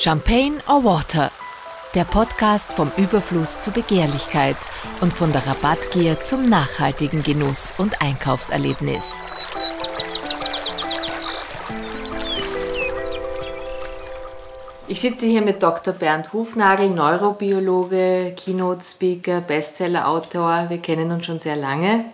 Champagne or Water, der Podcast vom Überfluss zur Begehrlichkeit und von der Rabattgier zum nachhaltigen Genuss und Einkaufserlebnis. Ich sitze hier mit Dr. Bernd Hufnagel, Neurobiologe, Keynote-Speaker, Bestseller-Autor. Wir kennen uns schon sehr lange.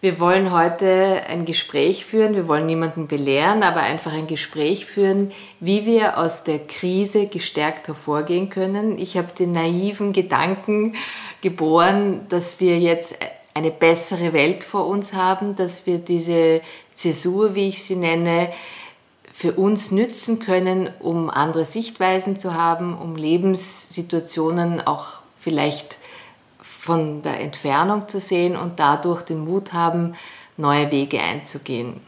Wir wollen heute ein Gespräch führen, wir wollen niemanden belehren, aber einfach ein Gespräch führen, wie wir aus der Krise gestärkt hervorgehen können. Ich habe den naiven Gedanken geboren, dass wir jetzt eine bessere Welt vor uns haben, dass wir diese Zäsur, wie ich sie nenne, für uns nützen können, um andere Sichtweisen zu haben, um Lebenssituationen auch vielleicht von der Entfernung zu sehen und dadurch den Mut haben, neue Wege einzugehen.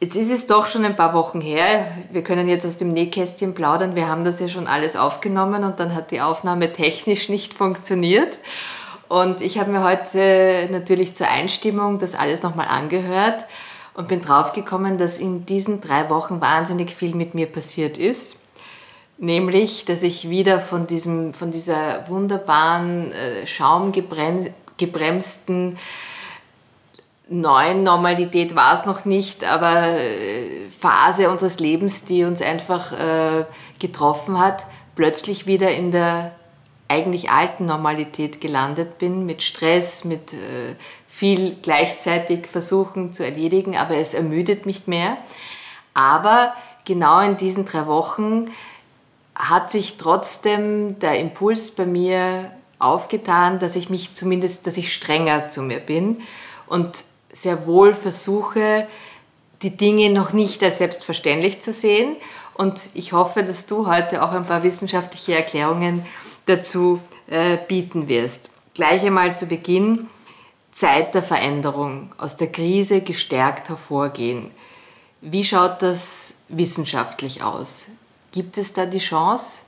Jetzt ist es doch schon ein paar Wochen her. Wir können jetzt aus dem Nähkästchen plaudern. Wir haben das ja schon alles aufgenommen und dann hat die Aufnahme technisch nicht funktioniert. Und ich habe mir heute natürlich zur Einstimmung das alles nochmal angehört und bin draufgekommen, dass in diesen drei Wochen wahnsinnig viel mit mir passiert ist. Nämlich, dass ich wieder von, diesem, von dieser wunderbaren, äh, schaumgebremsten neuen Normalität war es noch nicht, aber äh, Phase unseres Lebens, die uns einfach äh, getroffen hat, plötzlich wieder in der eigentlich alten Normalität gelandet bin, mit Stress, mit äh, viel gleichzeitig versuchen zu erledigen, aber es ermüdet mich mehr. Aber genau in diesen drei Wochen hat sich trotzdem der Impuls bei mir aufgetan, dass ich mich zumindest, dass ich strenger zu mir bin und sehr wohl versuche, die Dinge noch nicht als selbstverständlich zu sehen. Und ich hoffe, dass du heute auch ein paar wissenschaftliche Erklärungen dazu äh, bieten wirst. Gleich einmal zu Beginn, Zeit der Veränderung, aus der Krise gestärkt hervorgehen. Wie schaut das wissenschaftlich aus? Gibt es da die Chance?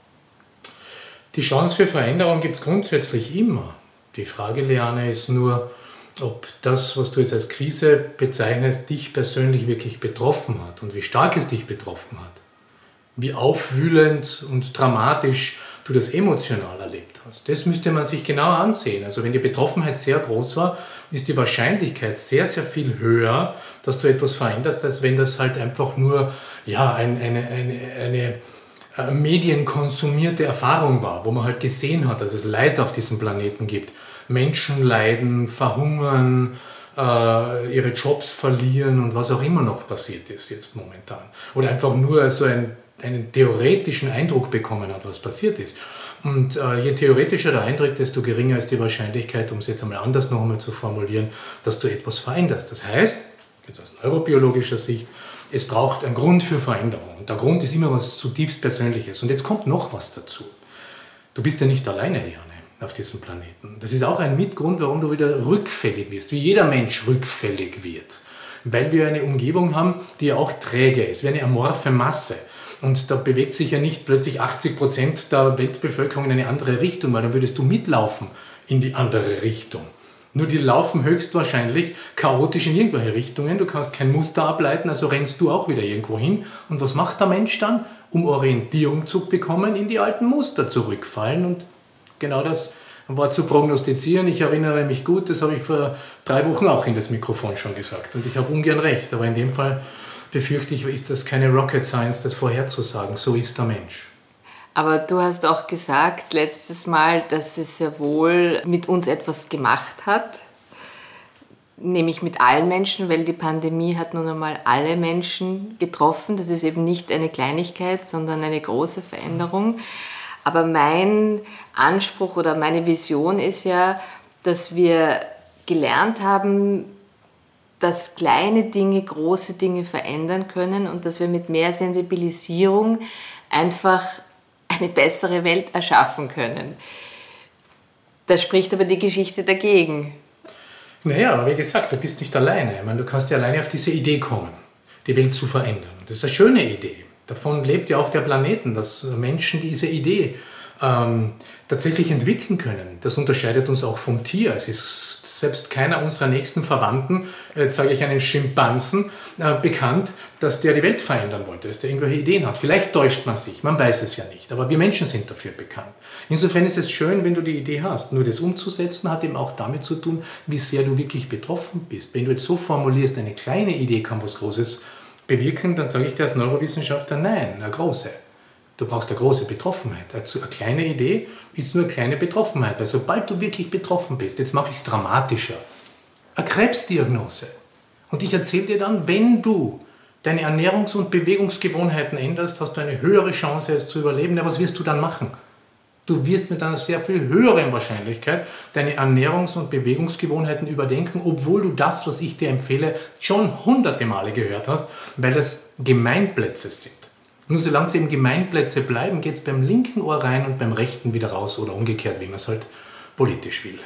Die Chance für Veränderung gibt es grundsätzlich immer. Die Frage, Leane, ist nur, ob das, was du jetzt als Krise bezeichnest, dich persönlich wirklich betroffen hat und wie stark es dich betroffen hat. Wie aufwühlend und dramatisch du das emotional erlebt hast. Das müsste man sich genau ansehen. Also wenn die Betroffenheit sehr groß war, ist die Wahrscheinlichkeit sehr, sehr viel höher, dass du etwas veränderst, als wenn das halt einfach nur ja, ein, eine, eine, eine äh, medienkonsumierte Erfahrung war, wo man halt gesehen hat, dass es Leid auf diesem Planeten gibt. Menschen leiden, verhungern, äh, ihre Jobs verlieren und was auch immer noch passiert ist jetzt momentan. Oder einfach nur so ein, einen theoretischen Eindruck bekommen hat, was passiert ist. Und äh, je theoretischer der Eindruck, desto geringer ist die Wahrscheinlichkeit, um es jetzt einmal anders noch einmal zu formulieren, dass du etwas veränderst. Das heißt, jetzt aus neurobiologischer Sicht, es braucht einen Grund für Veränderung. Und der Grund ist immer was zutiefst Persönliches. Und jetzt kommt noch was dazu. Du bist ja nicht alleine, Liane, auf diesem Planeten. Das ist auch ein Mitgrund, warum du wieder rückfällig wirst, wie jeder Mensch rückfällig wird. Weil wir eine Umgebung haben, die ja auch träge ist, wie eine amorphe Masse. Und da bewegt sich ja nicht plötzlich 80 Prozent der Weltbevölkerung in eine andere Richtung, weil dann würdest du mitlaufen in die andere Richtung. Nur die laufen höchstwahrscheinlich chaotisch in irgendwelche Richtungen. Du kannst kein Muster ableiten, also rennst du auch wieder irgendwo hin. Und was macht der Mensch dann? Um Orientierung zu bekommen, in die alten Muster zurückfallen. Und genau das war zu prognostizieren. Ich erinnere mich gut, das habe ich vor drei Wochen auch in das Mikrofon schon gesagt. Und ich habe ungern recht, aber in dem Fall befürchte ich, ist das keine Rocket Science, das vorherzusagen. So ist der Mensch. Aber du hast auch gesagt letztes Mal, dass es sehr wohl mit uns etwas gemacht hat, nämlich mit allen Menschen, weil die Pandemie hat nun einmal alle Menschen getroffen. Das ist eben nicht eine Kleinigkeit, sondern eine große Veränderung. Aber mein Anspruch oder meine Vision ist ja, dass wir gelernt haben, dass kleine Dinge große Dinge verändern können und dass wir mit mehr Sensibilisierung einfach eine bessere Welt erschaffen können. Da spricht aber die Geschichte dagegen. Naja, aber wie gesagt, du bist nicht alleine. Ich meine, du kannst ja alleine auf diese Idee kommen, die Welt zu verändern. Das ist eine schöne Idee. Davon lebt ja auch der Planeten, dass Menschen diese Idee ähm, tatsächlich entwickeln können. Das unterscheidet uns auch vom Tier. Es ist selbst keiner unserer nächsten Verwandten, jetzt sage ich einen Schimpansen, äh, bekannt, dass der die Welt verändern wollte, dass der irgendwelche Ideen hat. Vielleicht täuscht man sich, man weiß es ja nicht, aber wir Menschen sind dafür bekannt. Insofern ist es schön, wenn du die Idee hast. Nur das umzusetzen hat eben auch damit zu tun, wie sehr du wirklich betroffen bist. Wenn du jetzt so formulierst, eine kleine Idee kann was Großes bewirken, dann sage ich dir als Neurowissenschaftler, nein, eine große. Du brauchst eine große Betroffenheit. Also eine kleine Idee ist nur eine kleine Betroffenheit, weil sobald du wirklich betroffen bist, jetzt mache ich es dramatischer, eine Krebsdiagnose. Und ich erzähle dir dann, wenn du deine Ernährungs- und Bewegungsgewohnheiten änderst, hast du eine höhere Chance, es zu überleben. Ja, was wirst du dann machen? Du wirst mit einer sehr viel höheren Wahrscheinlichkeit deine Ernährungs- und Bewegungsgewohnheiten überdenken, obwohl du das, was ich dir empfehle, schon hunderte Male gehört hast, weil das Gemeinplätze sind. Nur solange sie eben Gemeinplätze bleiben, geht es beim linken Ohr rein und beim rechten wieder raus oder umgekehrt, wie man es halt politisch will.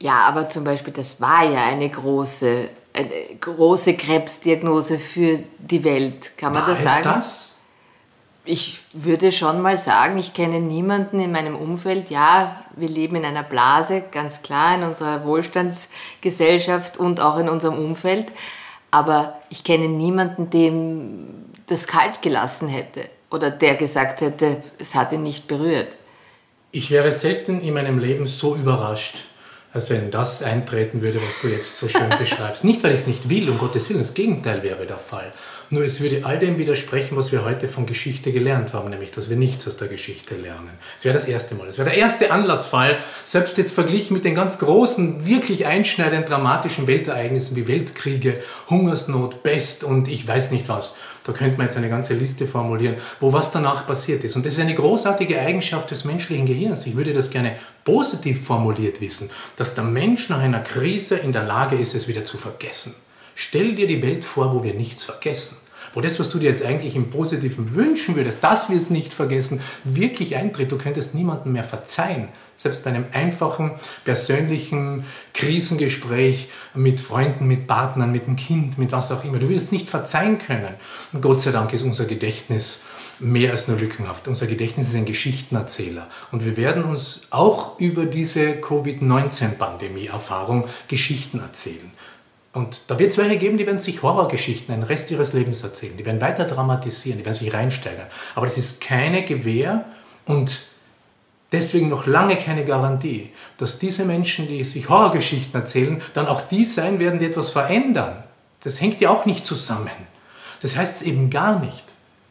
Ja, aber zum Beispiel, das war ja eine große, eine große Krebsdiagnose für die Welt. Kann man war das sagen? Das? Ich würde schon mal sagen, ich kenne niemanden in meinem Umfeld. Ja, wir leben in einer Blase, ganz klar, in unserer Wohlstandsgesellschaft und auch in unserem Umfeld. Aber ich kenne niemanden, dem das kalt gelassen hätte oder der gesagt hätte, es hat ihn nicht berührt. Ich wäre selten in meinem Leben so überrascht, als wenn das eintreten würde, was du jetzt so schön beschreibst. Nicht, weil ich es nicht will, um Gottes Willen, das Gegenteil wäre der Fall. Nur es würde all dem widersprechen, was wir heute von Geschichte gelernt haben, nämlich, dass wir nichts aus der Geschichte lernen. Es wäre das erste Mal. Es wäre der erste Anlassfall, selbst jetzt verglichen mit den ganz großen, wirklich einschneidend dramatischen Weltereignissen wie Weltkriege, Hungersnot, Pest und ich weiß nicht was. Da könnte man jetzt eine ganze Liste formulieren, wo was danach passiert ist. Und das ist eine großartige Eigenschaft des menschlichen Gehirns. Ich würde das gerne positiv formuliert wissen, dass der Mensch nach einer Krise in der Lage ist, es wieder zu vergessen. Stell dir die Welt vor, wo wir nichts vergessen. Wo das, was du dir jetzt eigentlich im Positiven wünschen würdest, dass wir es nicht vergessen, wirklich eintritt. Du könntest niemandem mehr verzeihen. Selbst bei einem einfachen, persönlichen Krisengespräch mit Freunden, mit Partnern, mit dem Kind, mit was auch immer. Du würdest es nicht verzeihen können. Und Gott sei Dank ist unser Gedächtnis mehr als nur lückenhaft. Unser Gedächtnis ist ein Geschichtenerzähler. Und wir werden uns auch über diese Covid-19-Pandemie-Erfahrung Geschichten erzählen. Und da wird es welche geben, die werden sich Horrorgeschichten den Rest ihres Lebens erzählen. Die werden weiter dramatisieren, die werden sich reinsteigern. Aber das ist keine Gewähr und deswegen noch lange keine Garantie, dass diese Menschen, die sich Horrorgeschichten erzählen, dann auch die sein werden, die etwas verändern. Das hängt ja auch nicht zusammen. Das heißt es eben gar nicht.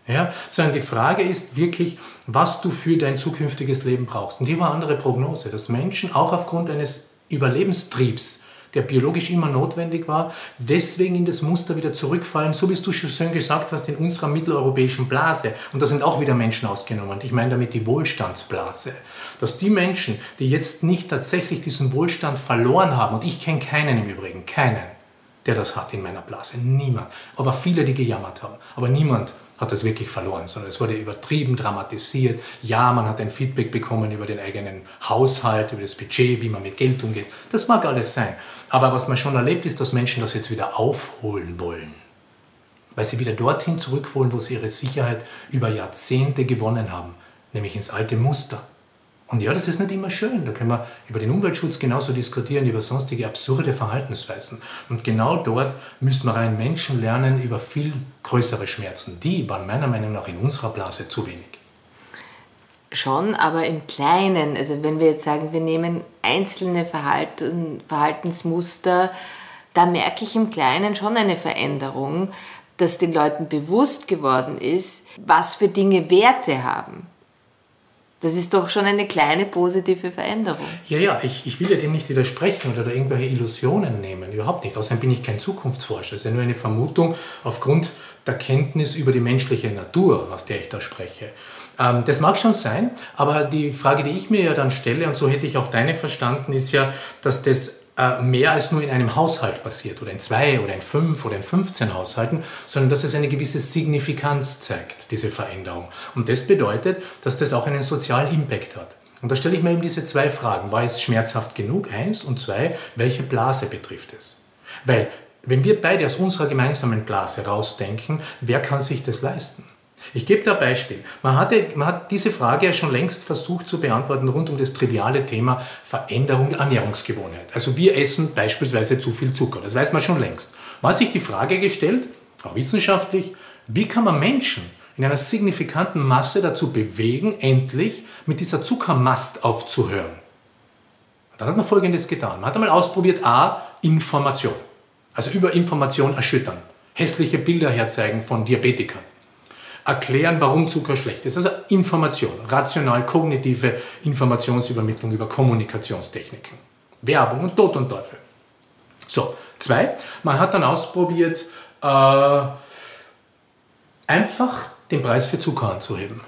Ja, sondern die Frage ist wirklich, was du für dein zukünftiges Leben brauchst. Und hier war eine andere Prognose, dass Menschen auch aufgrund eines Überlebenstriebs der biologisch immer notwendig war, deswegen in das Muster wieder zurückfallen, so wie du schon schön gesagt hast, in unserer mitteleuropäischen Blase. Und da sind auch wieder Menschen ausgenommen. Ich meine damit die Wohlstandsblase. Dass die Menschen, die jetzt nicht tatsächlich diesen Wohlstand verloren haben, und ich kenne keinen im Übrigen, keinen, der das hat in meiner Blase, niemand. Aber viele, die gejammert haben. Aber niemand hat das wirklich verloren, sondern es wurde übertrieben dramatisiert. Ja, man hat ein Feedback bekommen über den eigenen Haushalt, über das Budget, wie man mit Geld umgeht. Das mag alles sein. Aber was man schon erlebt, ist, dass Menschen das jetzt wieder aufholen wollen. Weil sie wieder dorthin zurück wollen, wo sie ihre Sicherheit über Jahrzehnte gewonnen haben, nämlich ins alte Muster. Und ja, das ist nicht immer schön. Da können wir über den Umweltschutz genauso diskutieren, über sonstige absurde Verhaltensweisen. Und genau dort müssen wir rein Menschen lernen über viel größere Schmerzen. Die waren meiner Meinung nach in unserer Blase zu wenig. Schon, aber im Kleinen. Also wenn wir jetzt sagen, wir nehmen einzelne Verhalten, Verhaltensmuster, da merke ich im Kleinen schon eine Veränderung, dass den Leuten bewusst geworden ist, was für Dinge Werte haben. Das ist doch schon eine kleine positive Veränderung. Ja, ja, ich, ich will ja dem nicht widersprechen oder da irgendwelche Illusionen nehmen, überhaupt nicht. Außerdem bin ich kein Zukunftsforscher. Es ist ja nur eine Vermutung aufgrund der Kenntnis über die menschliche Natur, aus der ich da spreche. Ähm, das mag schon sein, aber die Frage, die ich mir ja dann stelle, und so hätte ich auch deine verstanden, ist ja, dass das mehr als nur in einem Haushalt passiert oder in zwei oder in fünf oder in 15 Haushalten, sondern dass es eine gewisse Signifikanz zeigt, diese Veränderung. Und das bedeutet, dass das auch einen sozialen Impact hat. Und da stelle ich mir eben diese zwei Fragen. War es schmerzhaft genug? Eins. Und zwei, welche Blase betrifft es? Weil, wenn wir beide aus unserer gemeinsamen Blase rausdenken, wer kann sich das leisten? Ich gebe da ein Beispiel. Man, hatte, man hat diese Frage ja schon längst versucht zu beantworten rund um das triviale Thema Veränderung der Ernährungsgewohnheit. Also wir essen beispielsweise zu viel Zucker. Das weiß man schon längst. Man hat sich die Frage gestellt, auch wissenschaftlich, wie kann man Menschen in einer signifikanten Masse dazu bewegen, endlich mit dieser Zuckermast aufzuhören. Und dann hat man Folgendes getan. Man hat einmal ausprobiert, a, Information. Also über Information erschüttern. Hässliche Bilder herzeigen von Diabetikern erklären, warum Zucker schlecht ist. Also Information, rational kognitive Informationsübermittlung über Kommunikationstechniken. Werbung und Tod und Teufel. So, zwei, man hat dann ausprobiert, äh, einfach den Preis für Zucker anzuheben.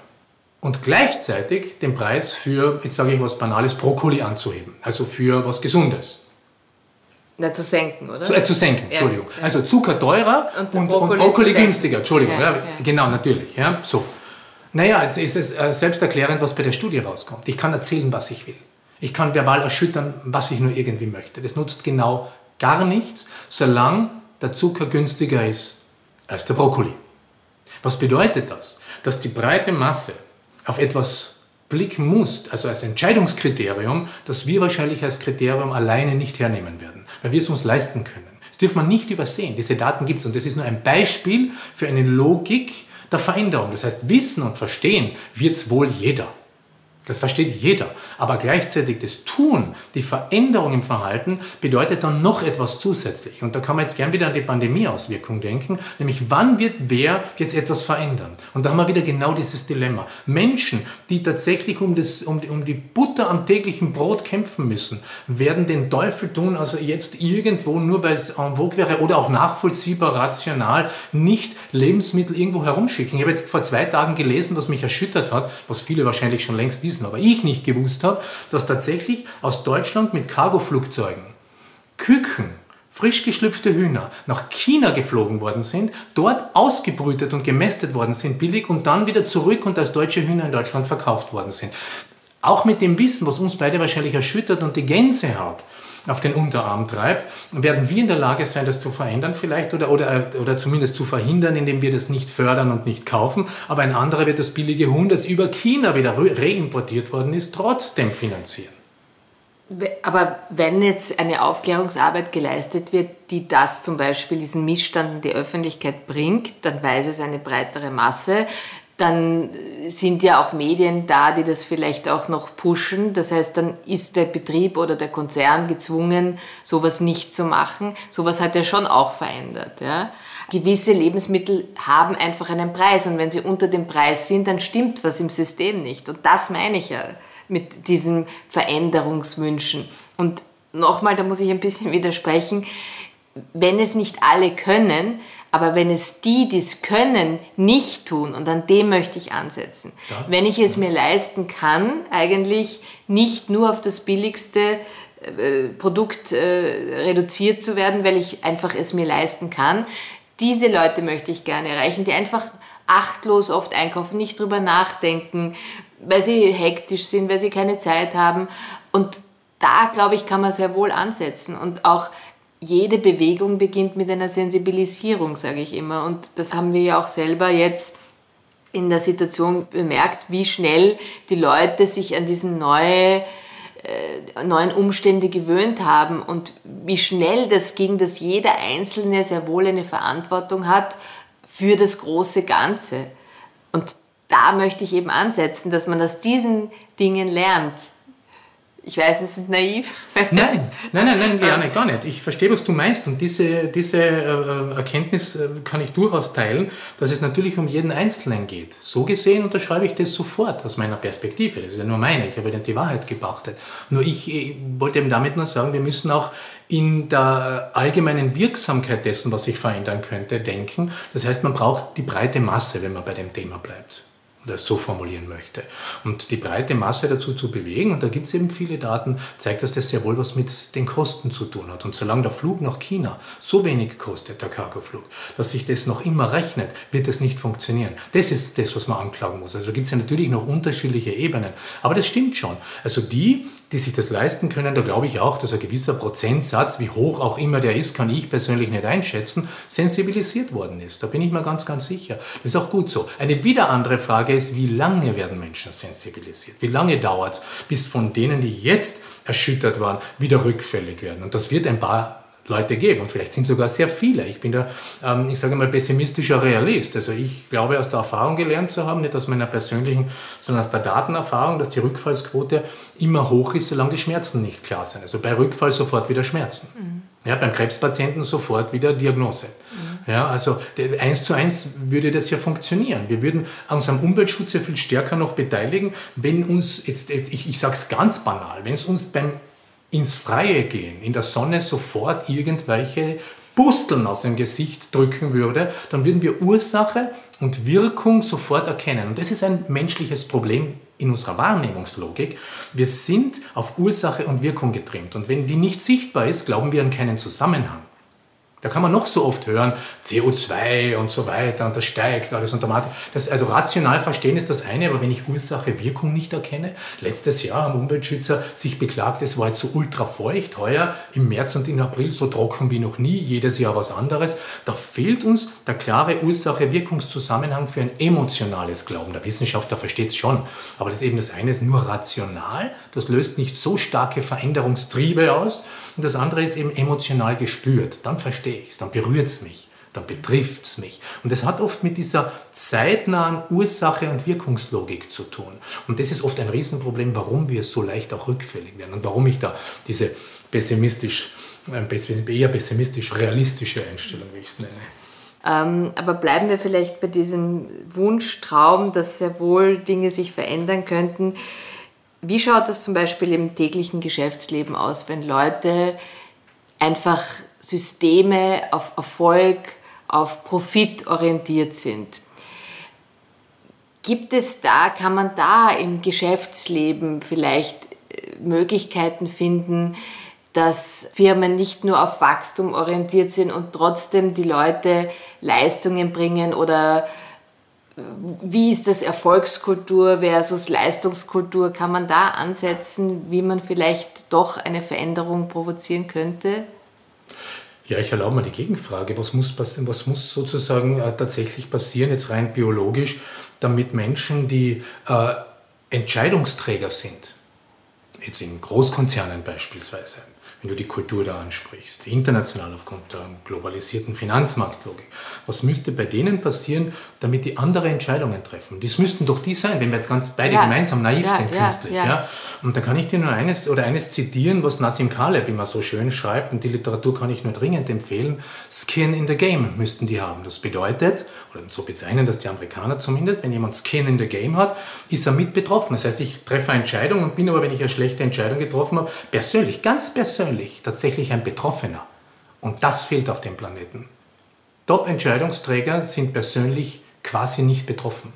Und gleichzeitig den Preis für, jetzt sage ich was Banales, Brokkoli anzuheben. Also für was Gesundes. Na, zu senken, oder? Zu, äh, zu senken, Entschuldigung. Ja, ja. Also Zucker teurer und, und Brokkoli, und Brokkoli günstiger, Entschuldigung. Ja, genau, natürlich. Ja, so. Naja, jetzt ist es äh, selbsterklärend, was bei der Studie rauskommt. Ich kann erzählen, was ich will. Ich kann verbal erschüttern, was ich nur irgendwie möchte. Das nutzt genau gar nichts, solange der Zucker günstiger ist als der Brokkoli. Was bedeutet das? Dass die breite Masse auf etwas blicken muss, also als Entscheidungskriterium, das wir wahrscheinlich als Kriterium alleine nicht hernehmen werden, weil wir es uns leisten können. Das dürfen wir nicht übersehen. Diese Daten gibt es und das ist nur ein Beispiel für eine Logik der Veränderung. Das heißt, wissen und verstehen wird es wohl jeder. Das versteht jeder. Aber gleichzeitig das Tun, die Veränderung im Verhalten, bedeutet dann noch etwas zusätzlich. Und da kann man jetzt gern wieder an die Pandemieauswirkung denken, nämlich wann wird wer jetzt etwas verändern? Und da haben wir wieder genau dieses Dilemma. Menschen, die tatsächlich um, das, um, um die Butter am täglichen Brot kämpfen müssen, werden den Teufel tun, also jetzt irgendwo, nur weil es en vogue wäre oder auch nachvollziehbar, rational, nicht Lebensmittel irgendwo herumschicken. Ich habe jetzt vor zwei Tagen gelesen, was mich erschüttert hat, was viele wahrscheinlich schon längst wissen wissen, aber ich nicht gewusst habe, dass tatsächlich aus Deutschland mit Cargoflugzeugen Küken, frisch geschlüpfte Hühner nach China geflogen worden sind, dort ausgebrütet und gemästet worden sind billig und dann wieder zurück und als deutsche Hühner in Deutschland verkauft worden sind. Auch mit dem Wissen, was uns beide wahrscheinlich erschüttert und die Gänsehaut auf den Unterarm treibt, werden wir in der Lage sein, das zu verändern vielleicht oder, oder, oder zumindest zu verhindern, indem wir das nicht fördern und nicht kaufen. Aber ein anderer wird das billige Huhn, das über China wieder reimportiert worden ist, trotzdem finanzieren. Aber wenn jetzt eine Aufklärungsarbeit geleistet wird, die das zum Beispiel, diesen Missstand in die Öffentlichkeit bringt, dann weiß es eine breitere Masse dann sind ja auch Medien da, die das vielleicht auch noch pushen. Das heißt, dann ist der Betrieb oder der Konzern gezwungen, sowas nicht zu machen. Sowas hat er schon auch verändert. Ja? Gewisse Lebensmittel haben einfach einen Preis und wenn sie unter dem Preis sind, dann stimmt was im System nicht. Und das meine ich ja mit diesen Veränderungswünschen. Und nochmal, da muss ich ein bisschen widersprechen, wenn es nicht alle können, aber wenn es die, die es können, nicht tun, und an dem möchte ich ansetzen, ja. wenn ich es mir leisten kann, eigentlich nicht nur auf das billigste äh, Produkt äh, reduziert zu werden, weil ich einfach es mir leisten kann, diese Leute möchte ich gerne erreichen, die einfach achtlos oft einkaufen, nicht drüber nachdenken, weil sie hektisch sind, weil sie keine Zeit haben. Und da, glaube ich, kann man sehr wohl ansetzen und auch jede Bewegung beginnt mit einer Sensibilisierung, sage ich immer. Und das haben wir ja auch selber jetzt in der Situation bemerkt, wie schnell die Leute sich an diesen neue, äh, neuen Umstände gewöhnt haben und wie schnell das ging, dass jeder Einzelne sehr wohl eine Verantwortung hat für das große Ganze. Und da möchte ich eben ansetzen, dass man aus diesen Dingen lernt. Ich weiß, es ist naiv. Nein, nein, nein, nein, Liane, gar nicht. Ich verstehe, was du meinst und diese, diese äh, Erkenntnis äh, kann ich durchaus teilen, dass es natürlich um jeden Einzelnen geht. So gesehen unterschreibe ich das sofort aus meiner Perspektive. Das ist ja nur meine, ich habe ja die Wahrheit gebeachtet. Nur ich, ich wollte eben damit nur sagen, wir müssen auch in der allgemeinen Wirksamkeit dessen, was sich verändern könnte, denken. Das heißt, man braucht die breite Masse, wenn man bei dem Thema bleibt oder so formulieren möchte. Und die breite Masse dazu zu bewegen, und da gibt es eben viele Daten, zeigt, dass das sehr wohl was mit den Kosten zu tun hat. Und solange der Flug nach China so wenig kostet, der Cargoflug, dass sich das noch immer rechnet, wird das nicht funktionieren. Das ist das, was man anklagen muss. Also da gibt es ja natürlich noch unterschiedliche Ebenen. Aber das stimmt schon. Also die, die sich das leisten können, da glaube ich auch, dass ein gewisser Prozentsatz, wie hoch auch immer der ist, kann ich persönlich nicht einschätzen, sensibilisiert worden ist. Da bin ich mir ganz, ganz sicher. Das ist auch gut so. Eine wieder andere Frage ist, wie lange werden Menschen sensibilisiert? Wie lange dauert es, bis von denen, die jetzt erschüttert waren, wieder rückfällig werden? Und das wird ein paar Leute geben und vielleicht sind sogar sehr viele. Ich bin da, ähm, ich sage mal, pessimistischer Realist. Also ich glaube aus der Erfahrung gelernt zu haben, nicht aus meiner persönlichen, sondern aus der Datenerfahrung, dass die Rückfallsquote immer hoch ist, solange die Schmerzen nicht klar sind. Also bei Rückfall sofort wieder Schmerzen. Mhm. Ja, beim Krebspatienten sofort wieder Diagnose. Mhm. Ja, also eins zu eins würde das ja funktionieren. Wir würden uns am Umweltschutz ja viel stärker noch beteiligen, wenn uns, jetzt, jetzt ich, ich sage es ganz banal, wenn es uns beim ins Freie gehen, in der Sonne sofort irgendwelche Pusteln aus dem Gesicht drücken würde, dann würden wir Ursache und Wirkung sofort erkennen. Und das ist ein menschliches Problem in unserer Wahrnehmungslogik. Wir sind auf Ursache und Wirkung getrimmt. Und wenn die nicht sichtbar ist, glauben wir an keinen Zusammenhang. Da kann man noch so oft hören, CO2 und so weiter und das steigt alles und das, also rational verstehen ist das eine, aber wenn ich Ursache, Wirkung nicht erkenne, letztes Jahr haben Umweltschützer sich beklagt, es war jetzt so ultra feucht, heuer im März und im April so trocken wie noch nie, jedes Jahr was anderes, da fehlt uns der klare Ursache-Wirkungszusammenhang für ein emotionales Glauben. Der Wissenschaftler versteht es schon, aber das eben das eine ist nur rational, das löst nicht so starke Veränderungstriebe aus und das andere ist eben emotional gespürt, dann verstehe verstehe dann berührt es mich, dann betrifft es mich. Und das hat oft mit dieser zeitnahen Ursache- und Wirkungslogik zu tun. Und das ist oft ein Riesenproblem, warum wir so leicht auch rückfällig werden und warum ich da diese pessimistisch, äh, eher pessimistisch realistische Einstellung, wie ich es nenne. Ähm, aber bleiben wir vielleicht bei diesem Wunschtraum, dass sehr wohl Dinge sich verändern könnten. Wie schaut das zum Beispiel im täglichen Geschäftsleben aus, wenn Leute einfach Systeme auf Erfolg, auf Profit orientiert sind. Gibt es da, kann man da im Geschäftsleben vielleicht äh, Möglichkeiten finden, dass Firmen nicht nur auf Wachstum orientiert sind und trotzdem die Leute Leistungen bringen oder äh, wie ist das Erfolgskultur versus Leistungskultur? Kann man da ansetzen, wie man vielleicht doch eine Veränderung provozieren könnte? Ja, ich erlaube mir die Gegenfrage. Was muss, was muss sozusagen äh, tatsächlich passieren, jetzt rein biologisch, damit Menschen, die äh, Entscheidungsträger sind, jetzt in Großkonzernen beispielsweise, wenn du die Kultur da ansprichst, international aufgrund der globalisierten Finanzmarktlogik. Was müsste bei denen passieren, damit die andere Entscheidungen treffen? Das müssten doch die sein, wenn wir jetzt ganz beide ja. gemeinsam naiv ja, sind künstlich. Ja, ja. Und da kann ich dir nur eines oder eines zitieren, was Nassim Taleb immer so schön schreibt, und die Literatur kann ich nur dringend empfehlen. Skin in the Game müssten die haben. Das bedeutet, oder so bezeichnen das die Amerikaner zumindest, wenn jemand Skin in the Game hat, ist er mit betroffen. Das heißt, ich treffe eine Entscheidung und bin aber, wenn ich eine schlechte Entscheidung getroffen habe, persönlich, ganz persönlich, persönlich tatsächlich ein Betroffener. Und das fehlt auf dem Planeten. Top-Entscheidungsträger sind persönlich quasi nicht betroffen.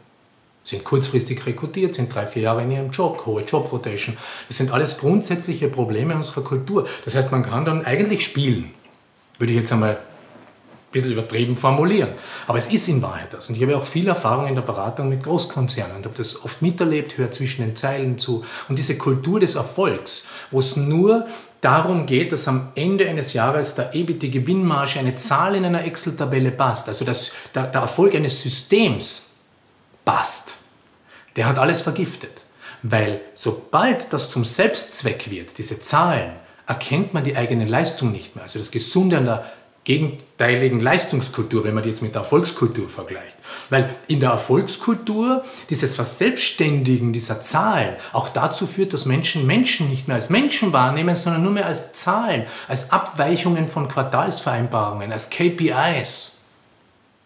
Sind kurzfristig rekrutiert, sind drei, vier Jahre in ihrem Job, hohe Job-Rotation. Das sind alles grundsätzliche Probleme unserer Kultur. Das heißt, man kann dann eigentlich spielen, würde ich jetzt einmal bisschen übertrieben formulieren. Aber es ist in Wahrheit das. Und ich habe auch viel Erfahrung in der Beratung mit Großkonzernen und habe das oft miterlebt, höre zwischen den Zeilen zu. Und diese Kultur des Erfolgs, wo es nur darum geht, dass am Ende eines Jahres der EBIT, Gewinnmarge, eine Zahl in einer Excel-Tabelle passt, also dass der, der Erfolg eines Systems passt, der hat alles vergiftet. Weil sobald das zum Selbstzweck wird, diese Zahlen, erkennt man die eigene Leistung nicht mehr. Also das Gesunde an der gegenteiligen Leistungskultur, wenn man die jetzt mit der Erfolgskultur vergleicht. Weil in der Erfolgskultur dieses Verselbstständigen dieser Zahlen auch dazu führt, dass Menschen Menschen nicht mehr als Menschen wahrnehmen, sondern nur mehr als Zahlen, als Abweichungen von Quartalsvereinbarungen, als KPIs.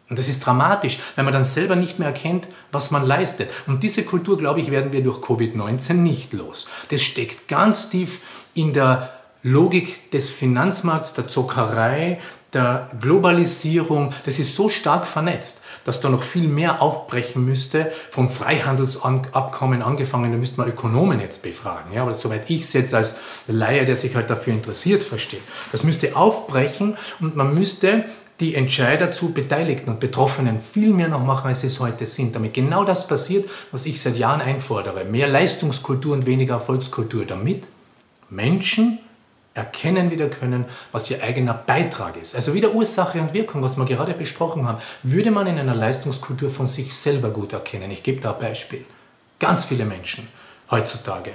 Und das ist dramatisch, weil man dann selber nicht mehr erkennt, was man leistet. Und diese Kultur, glaube ich, werden wir durch Covid-19 nicht los. Das steckt ganz tief in der Logik des Finanzmarkts, der Zockerei, der Globalisierung, das ist so stark vernetzt, dass da noch viel mehr aufbrechen müsste, vom Freihandelsabkommen angefangen, da müsste man Ökonomen jetzt befragen, ja, aber soweit ich es jetzt als Laie, der sich halt dafür interessiert, verstehe. Das müsste aufbrechen und man müsste die Entscheider zu Beteiligten und Betroffenen viel mehr noch machen, als sie es heute sind, damit genau das passiert, was ich seit Jahren einfordere. Mehr Leistungskultur und weniger Erfolgskultur, damit Menschen erkennen wieder können, was ihr eigener Beitrag ist. Also wieder Ursache und Wirkung, was wir gerade besprochen haben, würde man in einer Leistungskultur von sich selber gut erkennen. Ich gebe da ein Beispiel. Ganz viele Menschen heutzutage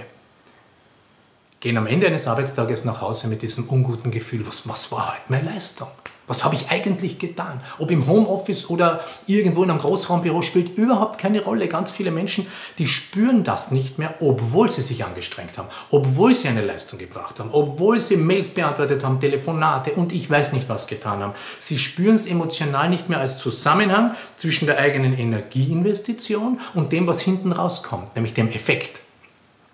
gehen am Ende eines Arbeitstages nach Hause mit diesem unguten Gefühl, was, was war heute meine Leistung? Was habe ich eigentlich getan? Ob im Homeoffice oder irgendwo in einem Großraumbüro spielt überhaupt keine Rolle. Ganz viele Menschen, die spüren das nicht mehr, obwohl sie sich angestrengt haben, obwohl sie eine Leistung gebracht haben, obwohl sie Mails beantwortet haben, Telefonate und ich weiß nicht was getan haben. Sie spüren es emotional nicht mehr als Zusammenhang zwischen der eigenen Energieinvestition und dem, was hinten rauskommt, nämlich dem Effekt.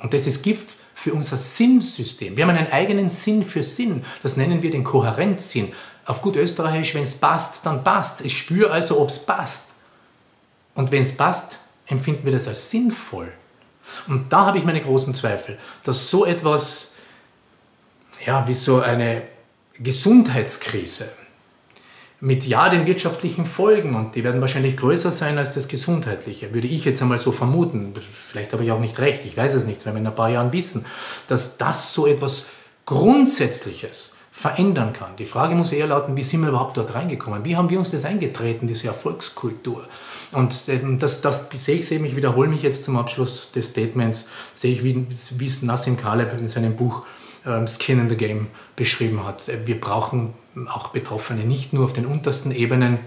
Und das ist Gift für unser Sinnsystem. Wir haben einen eigenen Sinn für Sinn. Das nennen wir den Kohärenzsinn. Auf gut Österreichisch, wenn es passt, dann passt Ich spüre also, ob es passt. Und wenn es passt, empfinden wir das als sinnvoll. Und da habe ich meine großen Zweifel, dass so etwas, ja, wie so eine Gesundheitskrise, mit ja den wirtschaftlichen Folgen und die werden wahrscheinlich größer sein als das gesundheitliche, würde ich jetzt einmal so vermuten. Vielleicht habe ich auch nicht recht, ich weiß es nicht, wenn wir in ein paar Jahren wissen, dass das so etwas Grundsätzliches verändern kann. Die Frage muss eher lauten, wie sind wir überhaupt dort reingekommen? Wie haben wir uns das eingetreten, diese Erfolgskultur? Und ähm, das, das sehe ich eben, ich wiederhole mich jetzt zum Abschluss des Statements, sehe ich, wie, wie es Nassim Kaleb in seinem Buch Skin in the Game beschrieben hat. Wir brauchen auch Betroffene nicht nur auf den untersten Ebenen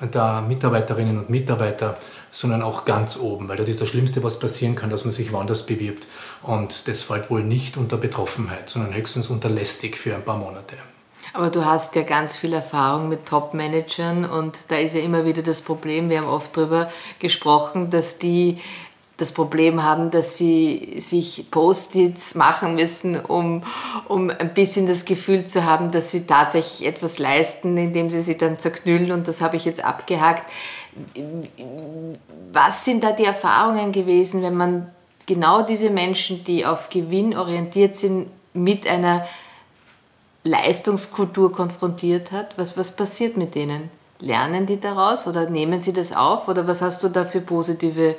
der Mitarbeiterinnen und Mitarbeiter, sondern auch ganz oben, weil das ist das Schlimmste, was passieren kann, dass man sich woanders bewirbt. Und das fällt wohl nicht unter Betroffenheit, sondern höchstens unter lästig für ein paar Monate. Aber du hast ja ganz viel Erfahrung mit Top-Managern und da ist ja immer wieder das Problem, wir haben oft darüber gesprochen, dass die das Problem haben, dass sie sich Post-its machen müssen, um, um ein bisschen das Gefühl zu haben, dass sie tatsächlich etwas leisten, indem sie sich dann zerknüllen und das habe ich jetzt abgehakt. Was sind da die Erfahrungen gewesen, wenn man genau diese Menschen, die auf Gewinn orientiert sind, mit einer Leistungskultur konfrontiert hat? Was, was passiert mit denen? Lernen die daraus oder nehmen sie das auf oder was hast du da für positive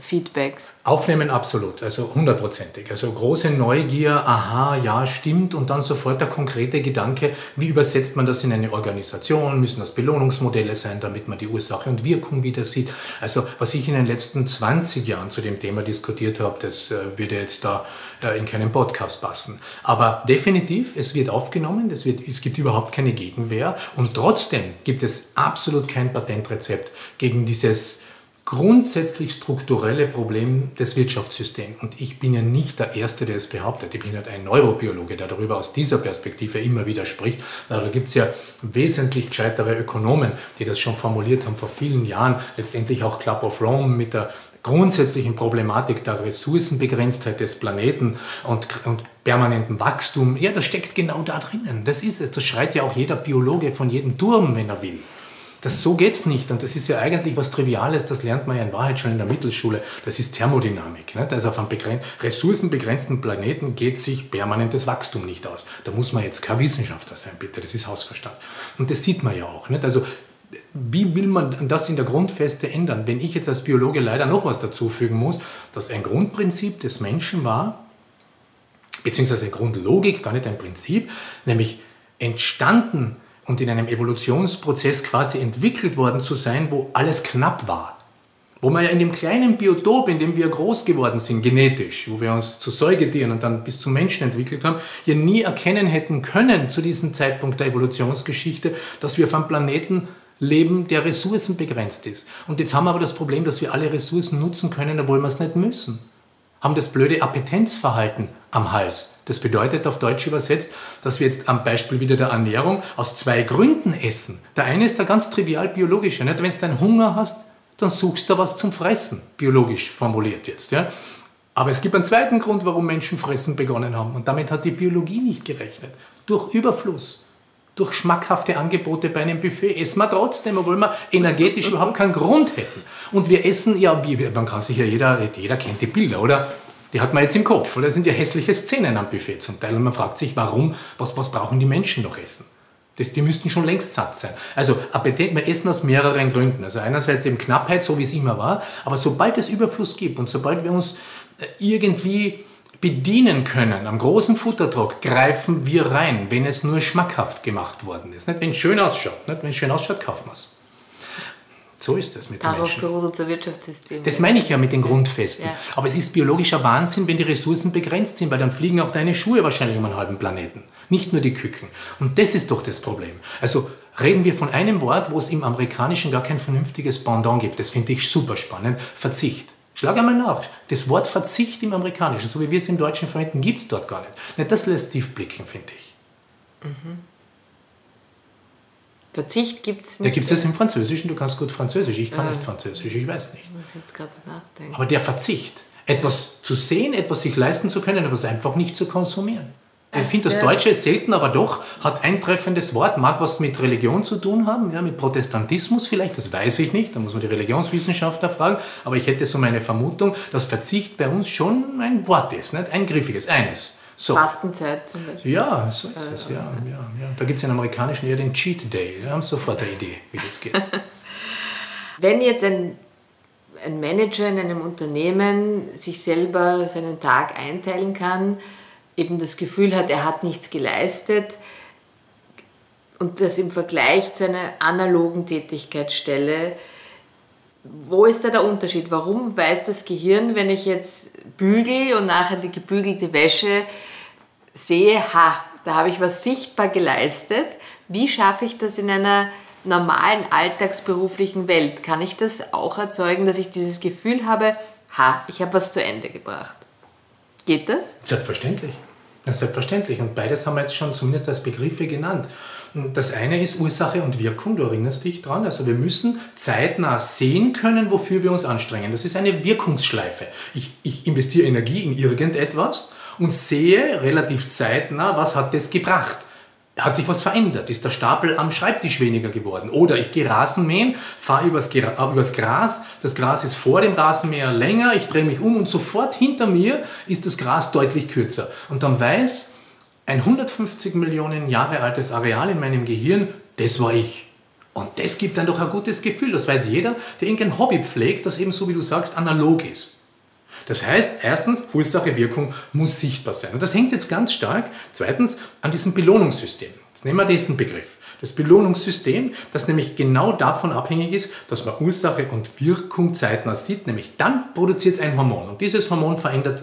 Feedbacks? Aufnehmen absolut, also hundertprozentig. Also große Neugier, aha, ja, stimmt und dann sofort der konkrete Gedanke, wie übersetzt man das in eine Organisation, müssen das Belohnungsmodelle sein, damit man die Ursache und Wirkung wieder sieht. Also was ich in den letzten 20 Jahren zu dem Thema diskutiert habe, das äh, würde jetzt da äh, in keinen Podcast passen. Aber definitiv, es wird aufgenommen, es, wird, es gibt überhaupt keine Gegenwehr und trotzdem gibt es absolut kein Patentrezept gegen dieses grundsätzlich strukturelle Problem des Wirtschaftssystems. Und ich bin ja nicht der Erste, der es behauptet. Ich bin ja ein Neurobiologe, der darüber aus dieser Perspektive immer wieder spricht. Da gibt es ja wesentlich gescheitere Ökonomen, die das schon formuliert haben vor vielen Jahren. Letztendlich auch Club of Rome mit der grundsätzlichen Problematik der Ressourcenbegrenztheit des Planeten und, und permanentem Wachstum. Ja, das steckt genau da drinnen. Das ist es. Das schreit ja auch jeder Biologe von jedem Turm, wenn er will. Das, so es nicht. Und das ist ja eigentlich was Triviales, das lernt man ja in Wahrheit schon in der Mittelschule. Das ist Thermodynamik. Nicht? Also auf einem ressourcenbegrenzten Planeten geht sich permanentes Wachstum nicht aus. Da muss man jetzt kein Wissenschaftler sein, bitte. Das ist Hausverstand. Und das sieht man ja auch. Nicht? Also wie will man das in der Grundfeste ändern? Wenn ich jetzt als Biologe leider noch was dazufügen muss, dass ein Grundprinzip des Menschen war, beziehungsweise eine Grundlogik, gar nicht ein Prinzip, nämlich entstanden und in einem Evolutionsprozess quasi entwickelt worden zu sein, wo alles knapp war. Wo man ja in dem kleinen Biotop, in dem wir groß geworden sind, genetisch, wo wir uns zu Säugetieren und dann bis zu Menschen entwickelt haben, ja nie erkennen hätten können zu diesem Zeitpunkt der Evolutionsgeschichte, dass wir auf einem Planeten leben, der ressourcenbegrenzt ist. Und jetzt haben wir aber das Problem, dass wir alle Ressourcen nutzen können, obwohl wir es nicht müssen haben das blöde Appetenzverhalten am Hals. Das bedeutet auf Deutsch übersetzt, dass wir jetzt am Beispiel wieder der Ernährung aus zwei Gründen essen. Der eine ist der ganz trivial biologische. Wenn du einen Hunger hast, dann suchst du was zum Fressen, biologisch formuliert jetzt. Ja? Aber es gibt einen zweiten Grund, warum Menschen fressen begonnen haben. Und damit hat die Biologie nicht gerechnet. Durch Überfluss durch schmackhafte Angebote bei einem Buffet essen wir trotzdem, obwohl wir energetisch überhaupt keinen Grund hätten. Und wir essen, ja, wie, man kann sich ja, jeder, jeder kennt die Bilder, oder? Die hat man jetzt im Kopf, oder? Das sind ja hässliche Szenen am Buffet zum Teil. Und man fragt sich, warum, was, was brauchen die Menschen noch essen? Das, die müssten schon längst satt sein. Also Appetit, wir essen aus mehreren Gründen. Also einerseits eben Knappheit, so wie es immer war, aber sobald es Überfluss gibt und sobald wir uns äh, irgendwie bedienen können, am großen Futterdruck, greifen wir rein, wenn es nur schmackhaft gemacht worden ist. Nicht, wenn es schön ausschaut. Nicht, wenn es schön ausschaut, kaufen wir es. So ist es mit Darauf Menschen. beruht unser Wirtschaftssystem. Das meine ich ja mit den Grundfesten. Ja. Aber es ist biologischer Wahnsinn, wenn die Ressourcen begrenzt sind, weil dann fliegen auch deine Schuhe wahrscheinlich um einen halben Planeten. Nicht nur die Küken. Und das ist doch das Problem. Also reden wir von einem Wort, wo es im Amerikanischen gar kein vernünftiges Pendant gibt. Das finde ich super spannend. Verzicht. Schlag einmal nach. Das Wort Verzicht im Amerikanischen, so wie wir es im Deutschen verwenden, gibt es dort gar nicht. Das lässt tief blicken, finde ich. Verzicht gibt es Da nicht. gibt es das im Französischen, du kannst gut Französisch, ich kann nicht Französisch, ich weiß nicht. Ich muss jetzt gerade nachdenken. Aber der Verzicht, etwas zu sehen, etwas sich leisten zu können, aber es einfach nicht zu konsumieren. Ich finde, das. Deutsche ist selten, aber doch hat ein treffendes Wort, mag was mit Religion zu tun haben, ja, mit Protestantismus vielleicht, das weiß ich nicht, da muss man die Religionswissenschaftler fragen, aber ich hätte so meine Vermutung, dass Verzicht bei uns schon ein Wort ist, nicht? ein griffiges, eines. So. Fastenzeit zum Beispiel. Ja, so ist es, ja. ja, ja. Da gibt es im Amerikanischen eher den Cheat Day, wir haben sofort eine Idee, wie das geht. Wenn jetzt ein, ein Manager in einem Unternehmen sich selber seinen Tag einteilen kann, eben das Gefühl hat, er hat nichts geleistet und das im Vergleich zu einer analogen Tätigkeitsstelle, wo ist da der Unterschied? Warum weiß das Gehirn, wenn ich jetzt bügel und nachher die gebügelte Wäsche sehe, ha, da habe ich was sichtbar geleistet. Wie schaffe ich das in einer normalen alltagsberuflichen Welt? Kann ich das auch erzeugen, dass ich dieses Gefühl habe, ha, ich habe was zu Ende gebracht? Geht das? Selbstverständlich. Ja, selbstverständlich. Und beides haben wir jetzt schon zumindest als Begriffe genannt. Das eine ist Ursache und Wirkung, du erinnerst dich dran. Also wir müssen zeitnah sehen können, wofür wir uns anstrengen. Das ist eine Wirkungsschleife. Ich, ich investiere Energie in irgendetwas und sehe relativ zeitnah, was hat das gebracht. Hat sich was verändert? Ist der Stapel am Schreibtisch weniger geworden? Oder ich gehe Rasenmähen, fahre übers, äh, übers Gras, das Gras ist vor dem Rasenmäher länger, ich drehe mich um und sofort hinter mir ist das Gras deutlich kürzer. Und dann weiß ein 150 Millionen Jahre altes Areal in meinem Gehirn, das war ich. Und das gibt dann doch ein gutes Gefühl. Das weiß jeder, der irgendein Hobby pflegt, das eben so wie du sagst, analog ist. Das heißt, erstens, Ursache, Wirkung muss sichtbar sein. Und das hängt jetzt ganz stark, zweitens, an diesem Belohnungssystem. Jetzt nehmen wir diesen Begriff. Das Belohnungssystem, das nämlich genau davon abhängig ist, dass man Ursache und Wirkung zeitnah sieht, nämlich dann produziert es ein Hormon. Und dieses Hormon verändert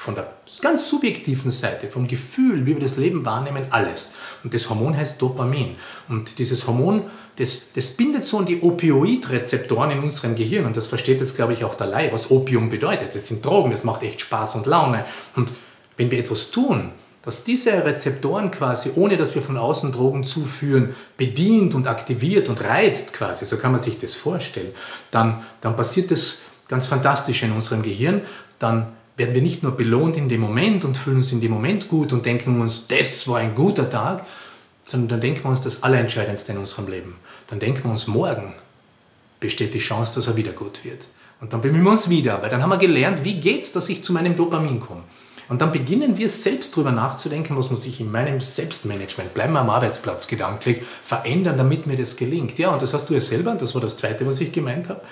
von der ganz subjektiven Seite, vom Gefühl, wie wir das Leben wahrnehmen, alles. Und das Hormon heißt Dopamin. Und dieses Hormon, das, das bindet so an die Opioidrezeptoren in unserem Gehirn. Und das versteht jetzt, glaube ich, auch der Laie, was Opium bedeutet. Das sind Drogen, das macht echt Spaß und Laune. Und wenn wir etwas tun, dass diese Rezeptoren quasi, ohne dass wir von außen Drogen zuführen, bedient und aktiviert und reizt quasi, so kann man sich das vorstellen, dann, dann passiert das ganz fantastisch in unserem Gehirn. Dann werden wir nicht nur belohnt in dem Moment und fühlen uns in dem Moment gut und denken uns, das war ein guter Tag, sondern dann denken wir uns das Allerentscheidendste in unserem Leben. Dann denken wir uns, morgen besteht die Chance, dass er wieder gut wird. Und dann bemühen wir uns wieder, weil dann haben wir gelernt, wie geht's, dass ich zu meinem Dopamin komme. Und dann beginnen wir selbst darüber nachzudenken, was muss ich in meinem Selbstmanagement, bleiben wir am Arbeitsplatz gedanklich, verändern, damit mir das gelingt. Ja, und das hast du ja selber, und das war das Zweite, was ich gemeint habe,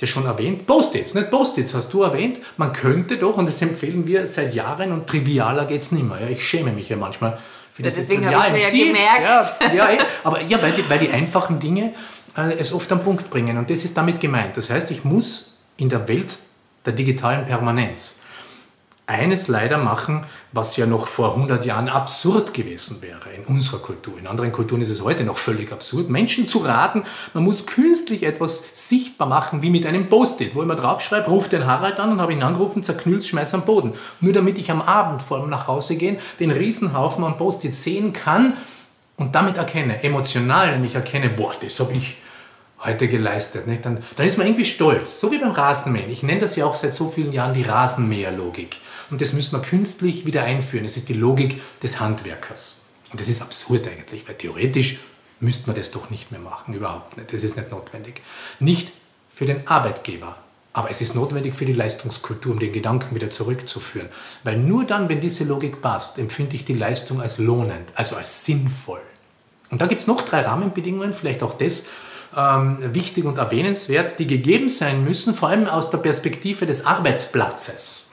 ja schon erwähnt. Post-its, nicht Post-its hast du erwähnt. Man könnte doch, und das empfehlen wir seit Jahren, und trivialer geht es nicht mehr. Ja, ich schäme mich ja manchmal für diese deswegen habe ich mir ja trivialen gemerkt. Ja, ja, eh. aber ja, weil die, weil die einfachen Dinge äh, es oft am Punkt bringen. Und das ist damit gemeint. Das heißt, ich muss in der Welt der digitalen Permanenz eines leider machen, was ja noch vor 100 Jahren absurd gewesen wäre in unserer Kultur. In anderen Kulturen ist es heute noch völlig absurd, Menschen zu raten, man muss künstlich etwas sichtbar machen, wie mit einem Post-it, wo ich mal draufschreibe, ruf den Harald an und habe ihn angerufen, zerknüll's, schmeiß am Boden. Nur damit ich am Abend vor dem Nachhausegehen den Riesenhaufen an Post-it sehen kann und damit erkenne, emotional nämlich erkenne, boah, das habe ich heute geleistet. Nicht? Dann, dann ist man irgendwie stolz, so wie beim Rasenmähen. Ich nenne das ja auch seit so vielen Jahren die Rasenmäherlogik. Und das müssen wir künstlich wieder einführen. Es ist die Logik des Handwerkers. Und das ist absurd eigentlich, weil theoretisch müsste man das doch nicht mehr machen, überhaupt nicht. Das ist nicht notwendig. Nicht für den Arbeitgeber, aber es ist notwendig für die Leistungskultur, um den Gedanken wieder zurückzuführen. Weil nur dann, wenn diese Logik passt, empfinde ich die Leistung als lohnend, also als sinnvoll. Und da gibt es noch drei Rahmenbedingungen, vielleicht auch das ähm, wichtig und erwähnenswert, die gegeben sein müssen, vor allem aus der Perspektive des Arbeitsplatzes.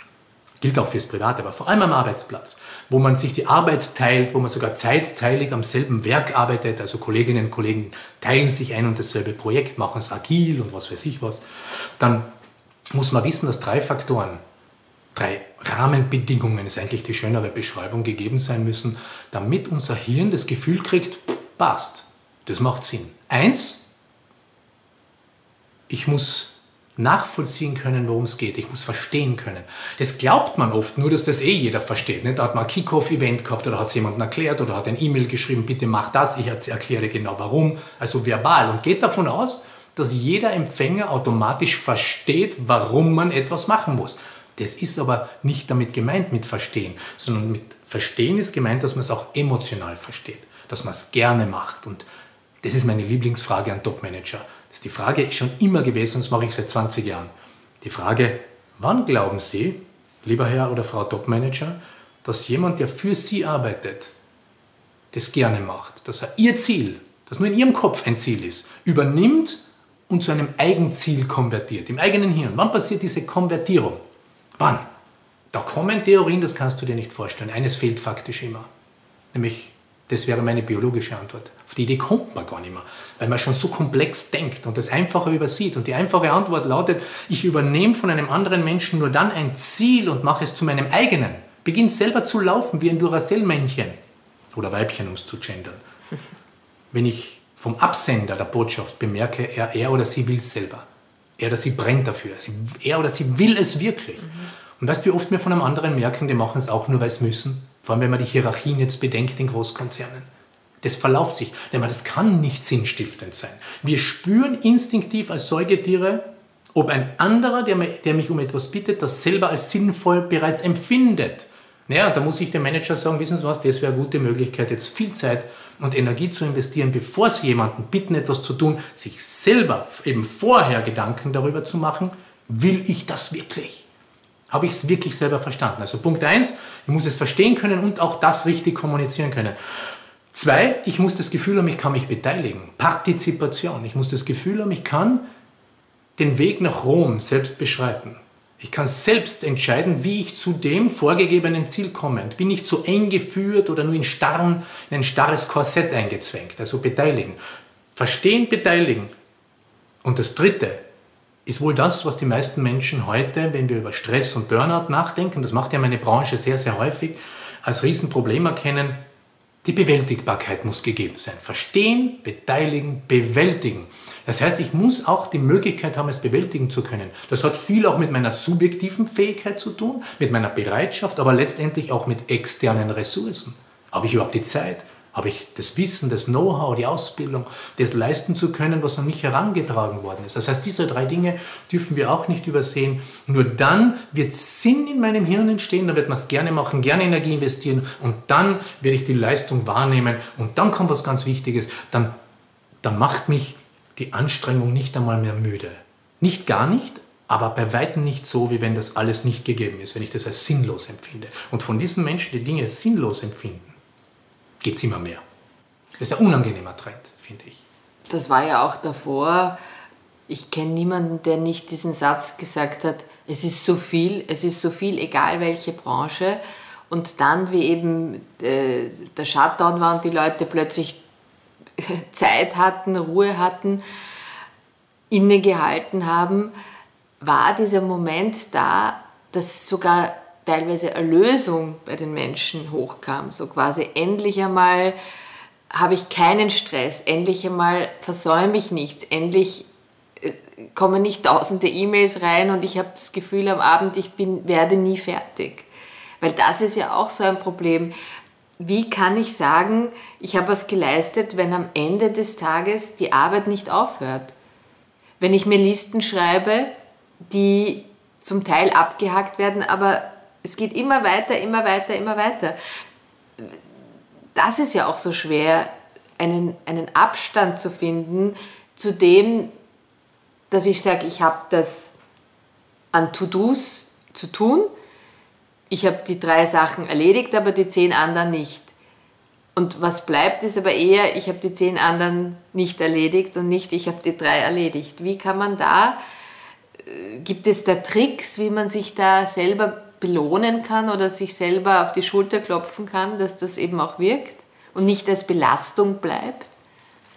Gilt auch fürs Private, aber vor allem am Arbeitsplatz, wo man sich die Arbeit teilt, wo man sogar zeitteilig am selben Werk arbeitet, also Kolleginnen und Kollegen teilen sich ein und dasselbe Projekt, machen es agil und was weiß ich was, dann muss man wissen, dass drei Faktoren, drei Rahmenbedingungen ist eigentlich die schönere Beschreibung gegeben sein müssen, damit unser Hirn das Gefühl kriegt, passt, das macht Sinn. Eins, ich muss nachvollziehen können, worum es geht. Ich muss verstehen können. Das glaubt man oft, nur dass das eh jeder versteht. Nicht? Da hat man ein Kickoff-Event gehabt oder hat es jemandem erklärt oder hat ein E-Mail geschrieben, bitte mach das, ich erkläre genau warum. Also verbal und geht davon aus, dass jeder Empfänger automatisch versteht, warum man etwas machen muss. Das ist aber nicht damit gemeint mit Verstehen, sondern mit Verstehen ist gemeint, dass man es auch emotional versteht, dass man es gerne macht. Und das ist meine Lieblingsfrage an Top-Manager ist die Frage schon immer gewesen, und das mache ich seit 20 Jahren. Die Frage, wann glauben Sie, lieber Herr oder Frau Topmanager, dass jemand, der für Sie arbeitet, das gerne macht, dass er Ihr Ziel, das nur in Ihrem Kopf ein Ziel ist, übernimmt und zu einem Eigenziel konvertiert, im eigenen Hirn. Wann passiert diese Konvertierung? Wann? Da kommen Theorien, das kannst du dir nicht vorstellen. Eines fehlt faktisch immer, nämlich das wäre meine biologische Antwort. Auf die Idee kommt man gar nicht mehr, weil man schon so komplex denkt und das Einfache übersieht. Und die einfache Antwort lautet, ich übernehme von einem anderen Menschen nur dann ein Ziel und mache es zu meinem eigenen. Beginnt selber zu laufen wie ein Duracell-Männchen oder Weibchen, um es zu gendern. Wenn ich vom Absender der Botschaft bemerke, er, er oder sie will es selber. Er oder sie brennt dafür. Er oder sie will es wirklich. Und du, wie oft wir von einem anderen merken, die machen es auch nur, weil sie müssen? Vor allem, wenn man die Hierarchien jetzt bedenkt in Großkonzernen. Das verlauft sich. Denn das kann nicht sinnstiftend sein. Wir spüren instinktiv als Säugetiere, ob ein anderer, der, der mich um etwas bittet, das selber als sinnvoll bereits empfindet. Naja, da muss ich dem Manager sagen, wissen Sie was, das wäre eine gute Möglichkeit, jetzt viel Zeit und Energie zu investieren, bevor Sie jemanden bitten, etwas zu tun, sich selber eben vorher Gedanken darüber zu machen, will ich das wirklich? Habe ich es wirklich selber verstanden? Also Punkt 1, ich muss es verstehen können und auch das richtig kommunizieren können. Zwei, ich muss das Gefühl haben, ich kann mich beteiligen. Partizipation. Ich muss das Gefühl haben, ich kann den Weg nach Rom selbst beschreiten. Ich kann selbst entscheiden, wie ich zu dem vorgegebenen Ziel komme. Und bin nicht so eng geführt oder nur in, starren, in ein starres Korsett eingezwängt. Also beteiligen. Verstehen, beteiligen. Und das Dritte, ist wohl das, was die meisten Menschen heute, wenn wir über Stress und Burnout nachdenken, das macht ja meine Branche sehr, sehr häufig, als Riesenproblem erkennen, die Bewältigbarkeit muss gegeben sein. Verstehen, beteiligen, bewältigen. Das heißt, ich muss auch die Möglichkeit haben, es bewältigen zu können. Das hat viel auch mit meiner subjektiven Fähigkeit zu tun, mit meiner Bereitschaft, aber letztendlich auch mit externen Ressourcen. Habe ich überhaupt die Zeit? Habe ich das Wissen, das Know-how, die Ausbildung, das leisten zu können, was an mich herangetragen worden ist. Das heißt, diese drei Dinge dürfen wir auch nicht übersehen. Nur dann wird Sinn in meinem Hirn entstehen, dann wird man es gerne machen, gerne Energie investieren und dann werde ich die Leistung wahrnehmen und dann kommt was ganz Wichtiges, dann, dann macht mich die Anstrengung nicht einmal mehr müde. Nicht gar nicht, aber bei weitem nicht so, wie wenn das alles nicht gegeben ist, wenn ich das als sinnlos empfinde. Und von diesen Menschen, die Dinge sinnlos empfinden, gibt es immer mehr. Das ist ein unangenehmer Trend, finde ich. Das war ja auch davor. Ich kenne niemanden, der nicht diesen Satz gesagt hat, es ist so viel, es ist so viel, egal welche Branche. Und dann, wie eben äh, der Shutdown war und die Leute plötzlich Zeit hatten, Ruhe hatten, innegehalten haben, war dieser Moment da, dass sogar teilweise Erlösung bei den Menschen hochkam. So quasi endlich einmal habe ich keinen Stress, endlich einmal versäume ich nichts, endlich äh, kommen nicht tausende E-Mails rein und ich habe das Gefühl am Abend, ich bin, werde nie fertig. Weil das ist ja auch so ein Problem. Wie kann ich sagen, ich habe was geleistet, wenn am Ende des Tages die Arbeit nicht aufhört? Wenn ich mir Listen schreibe, die zum Teil abgehakt werden, aber es geht immer weiter, immer weiter, immer weiter. Das ist ja auch so schwer, einen, einen Abstand zu finden zu dem, dass ich sage, ich habe das an To-Dos zu tun. Ich habe die drei Sachen erledigt, aber die zehn anderen nicht. Und was bleibt, ist aber eher, ich habe die zehn anderen nicht erledigt und nicht, ich habe die drei erledigt. Wie kann man da, äh, gibt es da Tricks, wie man sich da selber belohnen kann oder sich selber auf die Schulter klopfen kann, dass das eben auch wirkt und nicht als Belastung bleibt?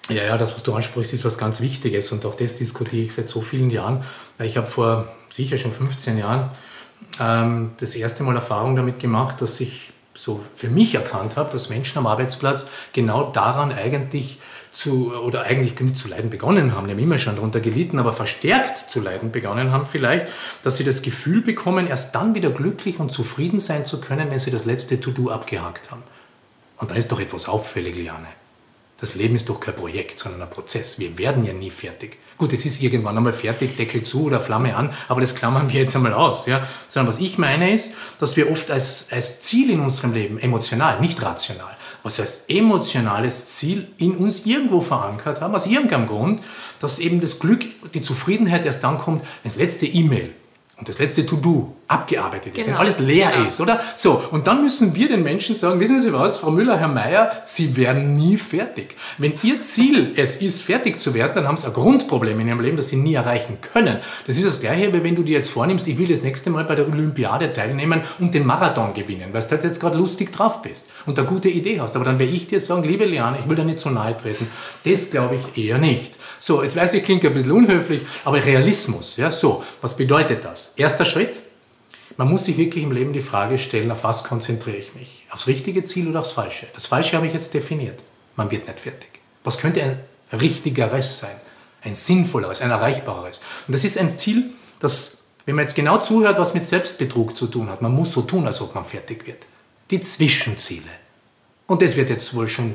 Ja, ja, das, was du ansprichst, ist was ganz Wichtiges und auch das diskutiere ich seit so vielen Jahren. Ich habe vor sicher schon 15 Jahren ähm, das erste Mal Erfahrung damit gemacht, dass ich so für mich erkannt habe, dass Menschen am Arbeitsplatz genau daran eigentlich zu, oder eigentlich nicht zu leiden begonnen haben, die haben immer schon darunter gelitten, aber verstärkt zu leiden begonnen haben vielleicht, dass sie das Gefühl bekommen, erst dann wieder glücklich und zufrieden sein zu können, wenn sie das letzte To-Do abgehakt haben. Und da ist doch etwas auffällig, Liane. Das Leben ist doch kein Projekt, sondern ein Prozess. Wir werden ja nie fertig. Gut, es ist irgendwann einmal fertig, Deckel zu oder Flamme an, aber das klammern wir jetzt einmal aus. Ja? Sondern was ich meine ist, dass wir oft als, als Ziel in unserem Leben, emotional, nicht rational, was heißt emotionales Ziel in uns irgendwo verankert haben, aus irgendeinem Grund, dass eben das Glück, die Zufriedenheit erst dann kommt, wenn das letzte E-Mail und das letzte To-Do abgearbeitet ist, genau. wenn alles leer genau. ist, oder? So, und dann müssen wir den Menschen sagen, wissen Sie was, Frau Müller, Herr Meier, Sie werden nie fertig. Wenn Ihr Ziel es ist, fertig zu werden, dann haben Sie ein Grundproblem in Ihrem Leben, das Sie nie erreichen können. Das ist das Gleiche, wie wenn du dir jetzt vornimmst, ich will das nächste Mal bei der Olympiade teilnehmen und den Marathon gewinnen, weil du jetzt gerade lustig drauf bist und eine gute Idee hast. Aber dann werde ich dir sagen, liebe Liane, ich will da nicht so nahe treten. Das glaube ich eher nicht. So, jetzt weiß ich, klingt ein bisschen unhöflich, aber Realismus, ja, so, was bedeutet das? Erster Schritt, man muss sich wirklich im Leben die Frage stellen, auf was konzentriere ich mich? Aufs richtige Ziel oder aufs falsche? Das Falsche habe ich jetzt definiert. Man wird nicht fertig. Was könnte ein richtigeres sein? Ein sinnvolleres, ein erreichbareres? Und das ist ein Ziel, das, wenn man jetzt genau zuhört, was mit Selbstbetrug zu tun hat, man muss so tun, als ob man fertig wird. Die Zwischenziele. Und das wird jetzt wohl schon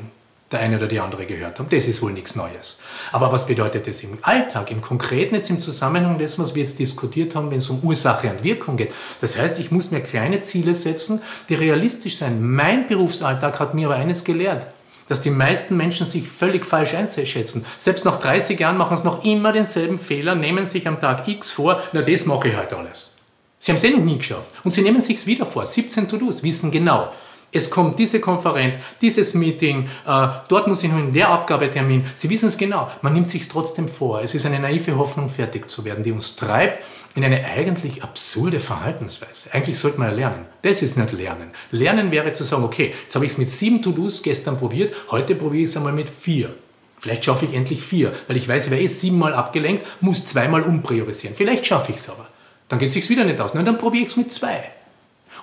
der eine oder die andere gehört haben. Das ist wohl nichts Neues. Aber was bedeutet das im Alltag, im Konkreten, jetzt im Zusammenhang dessen, was wir jetzt diskutiert haben, wenn es um Ursache und Wirkung geht? Das heißt, ich muss mir kleine Ziele setzen, die realistisch sein. Mein Berufsalltag hat mir aber eines gelehrt dass die meisten Menschen sich völlig falsch einschätzen. Selbst nach 30 Jahren machen sie noch immer denselben Fehler, nehmen sich am Tag X vor, na das mache ich halt alles. Sie haben es eh noch nie geschafft. Und sie nehmen sich wieder vor. 17 To-Dos, wissen genau, es kommt diese Konferenz, dieses Meeting, äh, dort muss ich noch in der Abgabetermin. Sie wissen es genau, man nimmt sich trotzdem vor. Es ist eine naive Hoffnung, fertig zu werden, die uns treibt in eine eigentlich absurde Verhaltensweise. Eigentlich sollte man ja lernen. Das ist nicht Lernen. Lernen wäre zu sagen, okay, jetzt habe ich es mit sieben To-Dos gestern probiert, heute probiere ich es einmal mit vier. Vielleicht schaffe ich endlich vier, weil ich weiß, wäre eh siebenmal abgelenkt, muss zweimal umpriorisieren. Vielleicht schaffe ich es aber. Dann geht es sich wieder nicht aus. Und dann probiere ich es mit zwei.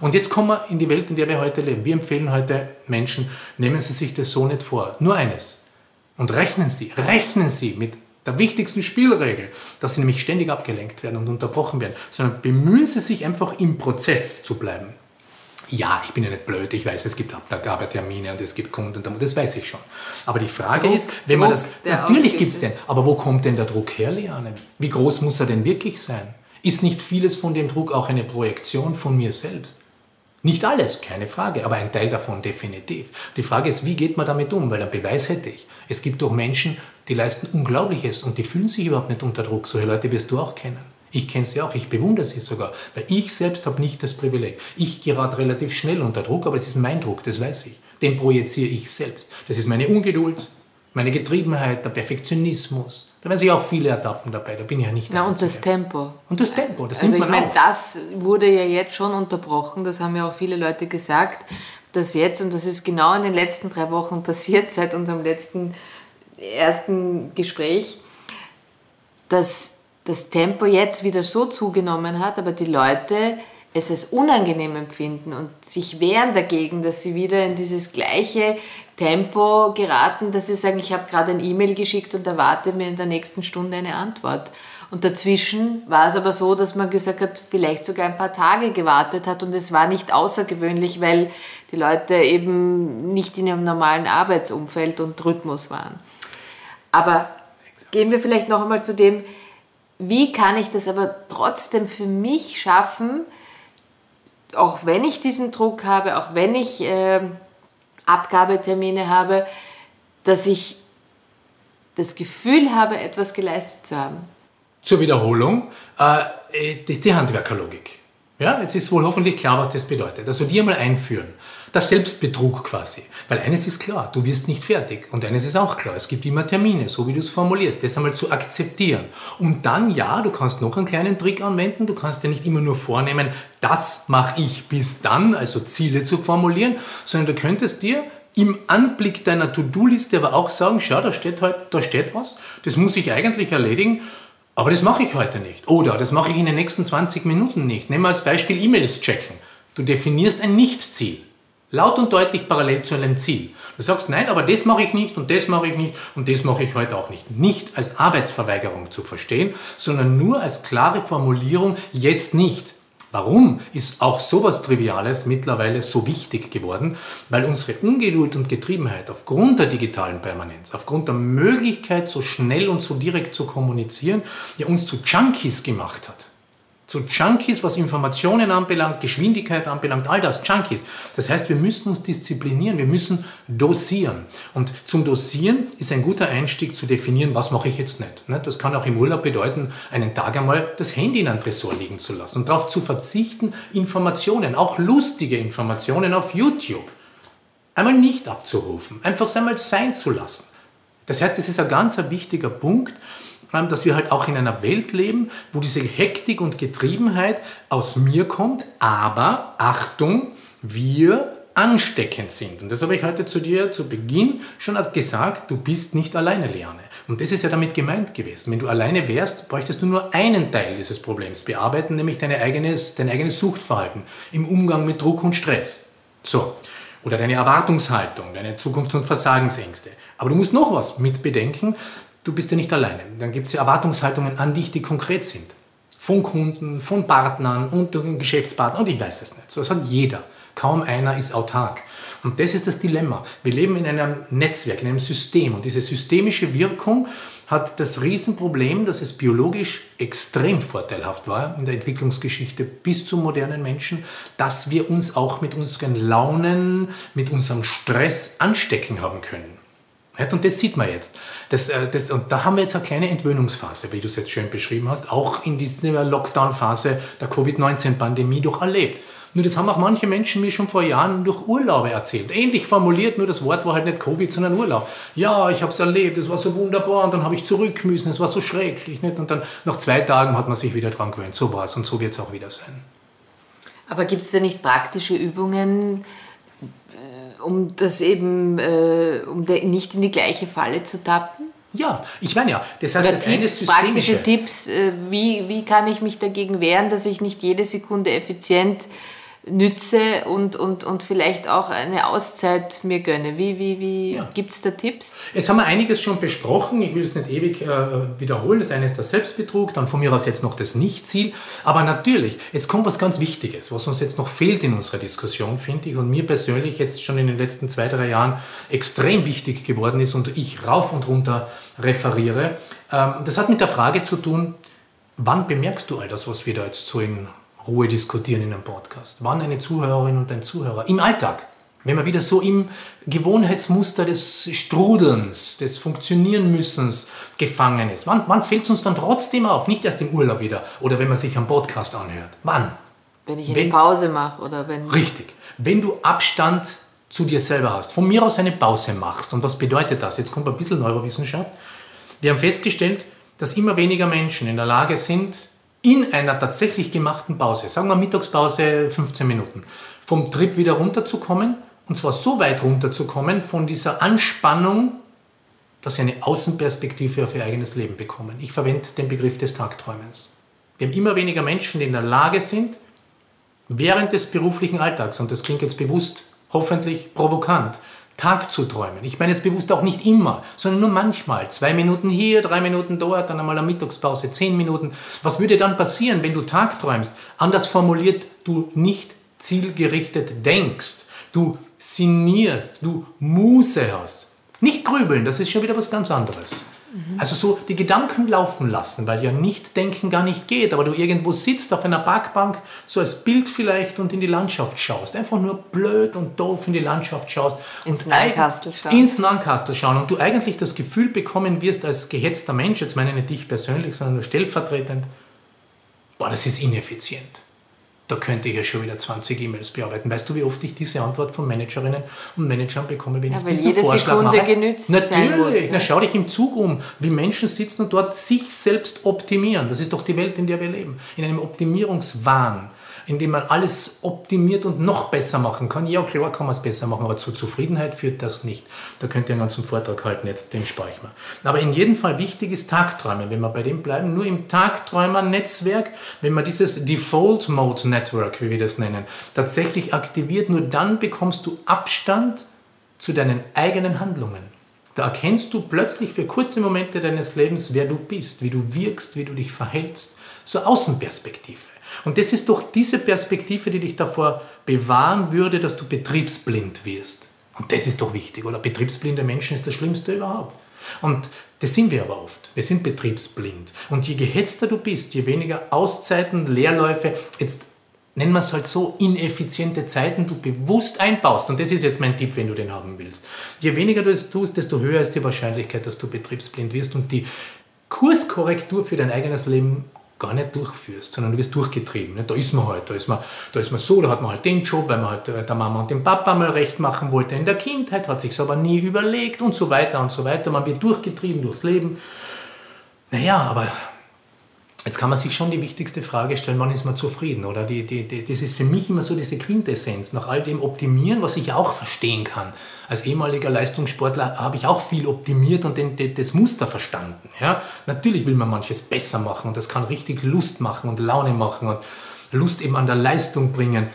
Und jetzt kommen wir in die Welt, in der wir heute leben. Wir empfehlen heute Menschen, nehmen Sie sich das so nicht vor. Nur eines. Und rechnen Sie, rechnen Sie mit der wichtigsten Spielregel, dass Sie nämlich ständig abgelenkt werden und unterbrochen werden, sondern bemühen Sie sich einfach im Prozess zu bleiben. Ja, ich bin ja nicht blöd, ich weiß, es gibt Abgabetermine und es gibt Kunden, das weiß ich schon. Aber die Frage Druck, ist, wenn man das, natürlich gibt es den, aber wo kommt denn der Druck her, Liane? Wie groß muss er denn wirklich sein? Ist nicht vieles von dem Druck auch eine Projektion von mir selbst? Nicht alles, keine Frage, aber ein Teil davon definitiv. Die Frage ist, wie geht man damit um? Weil einen Beweis hätte ich. Es gibt doch Menschen, die leisten Unglaubliches und die fühlen sich überhaupt nicht unter Druck. Solche Leute wirst du auch kennen. Ich kenne sie auch, ich bewundere sie sogar, weil ich selbst habe nicht das Privileg. Ich gerate relativ schnell unter Druck, aber es ist mein Druck, das weiß ich. Den projiziere ich selbst. Das ist meine Ungeduld, meine Getriebenheit, der Perfektionismus. Da werden sich auch viele Etappen dabei, da bin ich ja nicht Na, und das Tempo. Und das Tempo, das also nimmt man ich meine, das wurde ja jetzt schon unterbrochen, das haben ja auch viele Leute gesagt, dass jetzt, und das ist genau in den letzten drei Wochen passiert, seit unserem letzten ersten Gespräch, dass das Tempo jetzt wieder so zugenommen hat, aber die Leute es als unangenehm empfinden und sich wehren dagegen, dass sie wieder in dieses gleiche Tempo geraten, dass sie sagen, ich habe gerade ein E-Mail geschickt und erwarte mir in der nächsten Stunde eine Antwort. Und dazwischen war es aber so, dass man gesagt hat, vielleicht sogar ein paar Tage gewartet hat und es war nicht außergewöhnlich, weil die Leute eben nicht in ihrem normalen Arbeitsumfeld und Rhythmus waren. Aber gehen wir vielleicht noch einmal zu dem, wie kann ich das aber trotzdem für mich schaffen, auch wenn ich diesen Druck habe, auch wenn ich äh, Abgabetermine habe, dass ich das Gefühl habe, etwas geleistet zu haben. Zur Wiederholung, äh, das ist die Handwerkerlogik. Ja, jetzt ist wohl hoffentlich klar, was das bedeutet. Also die einmal einführen. Das Selbstbetrug quasi. Weil eines ist klar, du wirst nicht fertig. Und eines ist auch klar, es gibt immer Termine, so wie du es formulierst. Das einmal zu akzeptieren. Und dann, ja, du kannst noch einen kleinen Trick anwenden. Du kannst dir nicht immer nur vornehmen, das mache ich bis dann, also Ziele zu formulieren, sondern du könntest dir im Anblick deiner To-Do-Liste aber auch sagen, schau, da steht, halt, da steht was, das muss ich eigentlich erledigen aber das mache ich heute nicht. Oder das mache ich in den nächsten 20 Minuten nicht. Nehmen wir als Beispiel E-Mails checken. Du definierst ein Nicht-Ziel. Laut und deutlich parallel zu einem Ziel. Du sagst, nein, aber das mache ich nicht und das mache ich nicht und das mache ich heute auch nicht. Nicht als Arbeitsverweigerung zu verstehen, sondern nur als klare Formulierung, jetzt nicht. Warum ist auch sowas Triviales mittlerweile so wichtig geworden? Weil unsere Ungeduld und Getriebenheit aufgrund der digitalen Permanenz, aufgrund der Möglichkeit, so schnell und so direkt zu kommunizieren, ja uns zu Junkies gemacht hat zu Junkies, was Informationen anbelangt, Geschwindigkeit anbelangt, all das, Junkies. Das heißt, wir müssen uns disziplinieren, wir müssen dosieren. Und zum Dosieren ist ein guter Einstieg zu definieren, was mache ich jetzt nicht. Ne? Das kann auch im Urlaub bedeuten, einen Tag einmal das Handy in einem Tresor liegen zu lassen und darauf zu verzichten, Informationen, auch lustige Informationen auf YouTube, einmal nicht abzurufen, einfach einmal sein zu lassen. Das heißt, das ist ein ganz wichtiger Punkt, dass wir halt auch in einer Welt leben, wo diese Hektik und Getriebenheit aus mir kommt, aber Achtung, wir ansteckend sind. Und das habe ich heute zu dir zu Beginn schon gesagt, du bist nicht alleine, Liane. Und das ist ja damit gemeint gewesen. Wenn du alleine wärst, bräuchtest du nur einen Teil dieses Problems bearbeiten, nämlich dein eigenes, dein eigenes Suchtverhalten im Umgang mit Druck und Stress. So. Oder deine Erwartungshaltung, deine Zukunfts- und Versagensängste. Aber du musst noch was mit bedenken, du bist ja nicht alleine. Dann gibt es ja Erwartungshaltungen an dich, die konkret sind. Von Kunden, von Partnern und Geschäftspartnern und ich weiß es nicht. So, das hat jeder. Kaum einer ist autark. Und das ist das Dilemma. Wir leben in einem Netzwerk, in einem System und diese systemische Wirkung hat das Riesenproblem, dass es biologisch extrem vorteilhaft war in der Entwicklungsgeschichte bis zum modernen Menschen, dass wir uns auch mit unseren Launen, mit unserem Stress anstecken haben können. Und das sieht man jetzt. Das, äh, das, und da haben wir jetzt eine kleine Entwöhnungsphase, wie du es jetzt schön beschrieben hast, auch in dieser Lockdown-Phase der Covid-19-Pandemie doch erlebt. Nur das haben auch manche Menschen mir schon vor Jahren durch Urlaube erzählt. Ähnlich formuliert, nur das Wort war halt nicht Covid, sondern Urlaub. Ja, ich habe es erlebt, es war so wunderbar und dann habe ich zurück müssen, es war so schrecklich. Nicht? Und dann nach zwei Tagen hat man sich wieder dran gewöhnt. So war es und so wird es auch wieder sein. Aber gibt es da nicht praktische Übungen, um das eben, äh, um nicht in die gleiche Falle zu tappen? Ja, ich meine ja, das heißt, Oder das Tipps, praktische Tipps, äh, wie, wie kann ich mich dagegen wehren, dass ich nicht jede Sekunde effizient nütze und, und, und vielleicht auch eine Auszeit mir gönne. Wie, wie, wie ja. gibt es da Tipps? Jetzt haben wir einiges schon besprochen. Ich will es nicht ewig äh, wiederholen. Das eine ist der Selbstbetrug, dann von mir aus jetzt noch das Nichtziel. Aber natürlich, jetzt kommt was ganz Wichtiges, was uns jetzt noch fehlt in unserer Diskussion, finde ich, und mir persönlich jetzt schon in den letzten zwei, drei Jahren extrem wichtig geworden ist und ich rauf und runter referiere. Ähm, das hat mit der Frage zu tun, wann bemerkst du all das, was wir da jetzt so in Ruhe diskutieren in einem Podcast. Wann eine Zuhörerin und ein Zuhörer im Alltag, wenn man wieder so im Gewohnheitsmuster des Strudelns, des Funktionieren-Müssens gefangen ist, wann, wann fällt es uns dann trotzdem auf? Nicht erst im Urlaub wieder oder wenn man sich am Podcast anhört. Wann? Wenn ich eine wenn, Pause mache oder wenn. Richtig. Wenn du Abstand zu dir selber hast, von mir aus eine Pause machst. Und was bedeutet das? Jetzt kommt ein bisschen Neurowissenschaft. Wir haben festgestellt, dass immer weniger Menschen in der Lage sind, in einer tatsächlich gemachten Pause, sagen wir Mittagspause 15 Minuten, vom Trip wieder runterzukommen und zwar so weit runterzukommen von dieser Anspannung, dass sie eine Außenperspektive auf ihr eigenes Leben bekommen. Ich verwende den Begriff des Tagträumens. Wir haben immer weniger Menschen, die in der Lage sind, während des beruflichen Alltags, und das klingt jetzt bewusst, hoffentlich provokant, Tag zu träumen. Ich meine jetzt bewusst auch nicht immer, sondern nur manchmal. Zwei Minuten hier, drei Minuten dort, dann einmal eine Mittagspause, zehn Minuten. Was würde dann passieren, wenn du Tag träumst? Anders formuliert, du nicht zielgerichtet denkst, du sinnierst, du Muße hast. Nicht grübeln, das ist schon wieder was ganz anderes. Mhm. Also so die Gedanken laufen lassen, weil ja nicht denken gar nicht geht, aber du irgendwo sitzt auf einer Parkbank, so als Bild vielleicht und in die Landschaft schaust. Einfach nur blöd und doof in die Landschaft schaust. Ins Nankastel schauen. Ins Nankastel schauen. Und du eigentlich das Gefühl bekommen wirst als gehetzter Mensch, jetzt meine ich nicht dich persönlich, sondern nur stellvertretend, boah, das ist ineffizient. Da könnte ich ja schon wieder 20 E-Mails bearbeiten. Weißt du, wie oft ich diese Antwort von Managerinnen und Managern bekomme, wenn ja, ich diesen Vorschlag Sekunde mache? Genützt Natürlich, muss, ne? na, schau dich im Zug um, wie Menschen sitzen und dort sich selbst optimieren. Das ist doch die Welt, in der wir leben. In einem Optimierungswahn indem man alles optimiert und noch besser machen kann. Ja, klar kann man es besser machen, aber zur Zufriedenheit führt das nicht. Da könnt ihr einen ganzen Vortrag halten, jetzt den spare ich mal. Aber in jedem Fall wichtig ist Tagträumen, wenn wir bei dem bleiben. Nur im Tagträumer-Netzwerk, wenn man dieses Default Mode Network, wie wir das nennen, tatsächlich aktiviert, nur dann bekommst du Abstand zu deinen eigenen Handlungen. Da erkennst du plötzlich für kurze Momente deines Lebens, wer du bist, wie du wirkst, wie du dich verhältst. So Außenperspektive. Und das ist doch diese Perspektive, die dich davor bewahren würde, dass du betriebsblind wirst. Und das ist doch wichtig, oder? Betriebsblinde Menschen ist das Schlimmste überhaupt. Und das sind wir aber oft. Wir sind betriebsblind. Und je gehetzter du bist, je weniger Auszeiten, Leerläufe, jetzt nennen wir es halt so, ineffiziente Zeiten du bewusst einbaust. Und das ist jetzt mein Tipp, wenn du den haben willst. Je weniger du es tust, desto höher ist die Wahrscheinlichkeit, dass du betriebsblind wirst und die Kurskorrektur für dein eigenes Leben gar nicht durchführst, sondern du wirst durchgetrieben. Da ist man halt, da ist man, da ist man so, da hat man halt den Job, weil man halt äh, der Mama und dem Papa mal recht machen wollte in der Kindheit, hat sich aber nie überlegt und so weiter und so weiter. Man wird durchgetrieben durchs Leben. Naja, aber Jetzt kann man sich schon die wichtigste Frage stellen, wann ist man zufrieden? Oder die, die, die, das ist für mich immer so diese Quintessenz. Nach all dem Optimieren, was ich auch verstehen kann. Als ehemaliger Leistungssportler habe ich auch viel optimiert und den, das Muster verstanden. Ja? Natürlich will man manches besser machen und das kann richtig Lust machen und Laune machen und Lust eben an der Leistung bringen.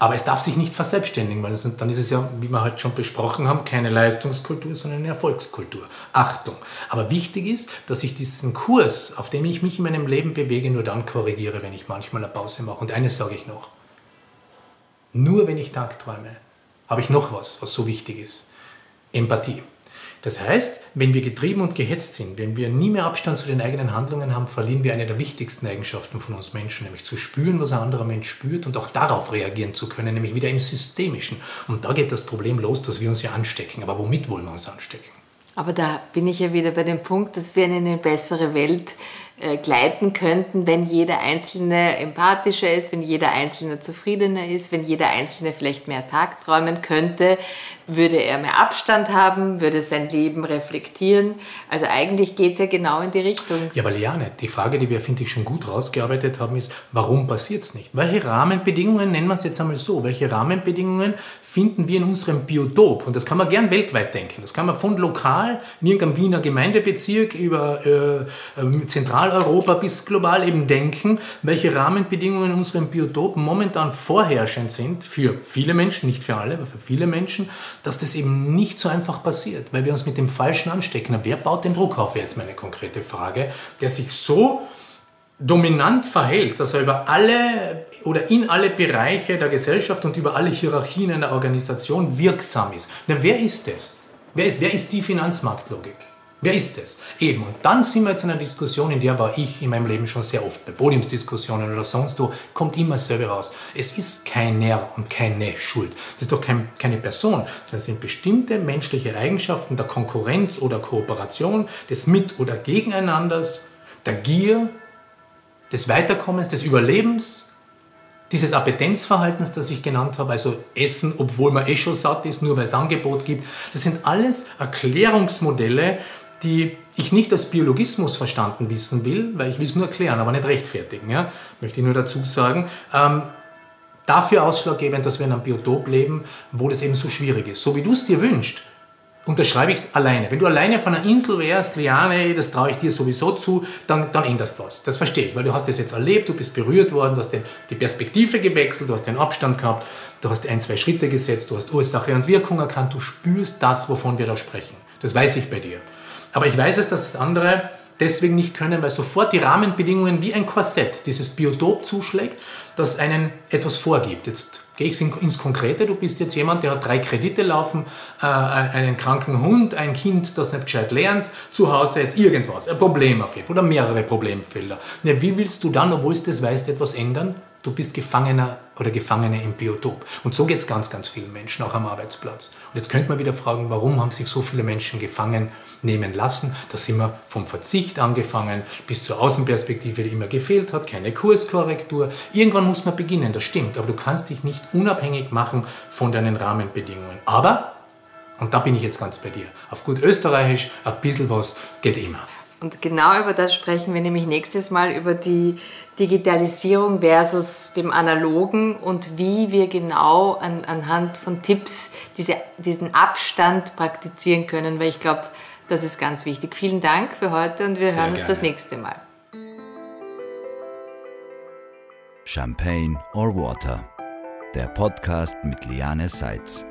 Aber es darf sich nicht verselbstständigen, weil dann ist es ja, wie wir halt schon besprochen haben, keine Leistungskultur, sondern eine Erfolgskultur. Achtung. Aber wichtig ist, dass ich diesen Kurs, auf dem ich mich in meinem Leben bewege, nur dann korrigiere, wenn ich manchmal eine Pause mache. Und eines sage ich noch. Nur wenn ich tagträume, habe ich noch was, was so wichtig ist. Empathie. Das heißt, wenn wir getrieben und gehetzt sind, wenn wir nie mehr Abstand zu den eigenen Handlungen haben, verlieren wir eine der wichtigsten Eigenschaften von uns Menschen, nämlich zu spüren, was ein anderer Mensch spürt und auch darauf reagieren zu können, nämlich wieder im Systemischen. Und da geht das Problem los, dass wir uns ja anstecken. Aber womit wollen wir uns anstecken? Aber da bin ich ja wieder bei dem Punkt, dass wir in eine bessere Welt äh, gleiten könnten, wenn jeder Einzelne empathischer ist, wenn jeder Einzelne zufriedener ist, wenn jeder Einzelne vielleicht mehr Tag träumen könnte, würde er mehr Abstand haben, würde sein Leben reflektieren. Also eigentlich geht es ja genau in die Richtung. Ja, aber Liane, die Frage, die wir, finde ich, schon gut rausgearbeitet haben, ist, warum passiert es nicht? Welche Rahmenbedingungen, nennen wir es jetzt einmal so, welche Rahmenbedingungen finden wir in unserem Biotop? Und das kann man gern weltweit denken. Das kann man von lokal, in irgendeinem Wiener Gemeindebezirk über äh, äh Zentraleuropa bis global eben denken, welche Rahmenbedingungen in unserem Biotop momentan vorherrschend sind für viele Menschen, nicht für alle, aber für viele Menschen, dass das eben nicht so einfach passiert, weil wir uns mit dem Falschen anstecken. wer baut den Druck auf, jetzt meine konkrete Frage, der sich so dominant verhält, dass er über alle oder in alle Bereiche der Gesellschaft und über alle Hierarchien einer Organisation wirksam ist. Na, wer ist das? Wer ist, wer ist die Finanzmarktlogik? Wer ist es? Eben, und dann sind wir jetzt in einer Diskussion, in der war ich in meinem Leben schon sehr oft, bei Podiumsdiskussionen oder sonst wo, kommt immer dasselbe raus. Es ist keiner und keine Schuld. Das ist doch kein, keine Person, sondern es sind bestimmte menschliche Eigenschaften der Konkurrenz oder Kooperation, des Mit- oder Gegeneinanders, der Gier, des Weiterkommens, des Überlebens, dieses Appetenzverhaltens, das ich genannt habe, also Essen, obwohl man eh schon satt ist, nur weil es Angebot gibt, das sind alles Erklärungsmodelle, die ich nicht als Biologismus verstanden wissen will, weil ich will es nur erklären, aber nicht rechtfertigen. Ja? Möchte ich nur dazu sagen. Ähm, dafür ausschlaggebend, dass wir in einem Biotop leben, wo das eben so schwierig ist. So wie du es dir wünschst, unterschreibe ich es alleine. Wenn du alleine von einer Insel wärst, Liane, das traue ich dir sowieso zu, dann, dann änderst du was. Das verstehe ich, weil du hast das jetzt erlebt, du bist berührt worden, du hast den, die Perspektive gewechselt, du hast den Abstand gehabt, du hast ein, zwei Schritte gesetzt, du hast Ursache und Wirkung erkannt, du spürst das, wovon wir da sprechen. Das weiß ich bei dir. Aber ich weiß es, dass das andere deswegen nicht können, weil sofort die Rahmenbedingungen wie ein Korsett dieses Biotop zuschlägt, das einen etwas vorgibt. Jetzt gehe ich ins Konkrete. Du bist jetzt jemand, der hat drei Kredite laufen, äh, einen kranken Hund, ein Kind, das nicht gescheit lernt, zu Hause jetzt irgendwas, ein Problem auf jeden Fall oder mehrere Problemfelder. Ja, wie willst du dann, obwohl du das weißt, etwas ändern? Du bist Gefangener oder Gefangene im Biotop. Und so geht es ganz, ganz vielen Menschen, auch am Arbeitsplatz. Und jetzt könnte man wieder fragen, warum haben sich so viele Menschen gefangen nehmen lassen? Da sind wir vom Verzicht angefangen bis zur Außenperspektive, die immer gefehlt hat, keine Kurskorrektur. Irgendwann muss man beginnen, das stimmt, aber du kannst dich nicht unabhängig machen von deinen Rahmenbedingungen. Aber, und da bin ich jetzt ganz bei dir, auf gut österreichisch, ein bisschen was geht immer. Und genau über das sprechen wir nämlich nächstes Mal über die Digitalisierung versus dem Analogen und wie wir genau an, anhand von Tipps diese, diesen Abstand praktizieren können, weil ich glaube, das ist ganz wichtig. Vielen Dank für heute und wir Sehr hören uns gerne. das nächste Mal. Champagne or Water, der Podcast mit Liane Seitz.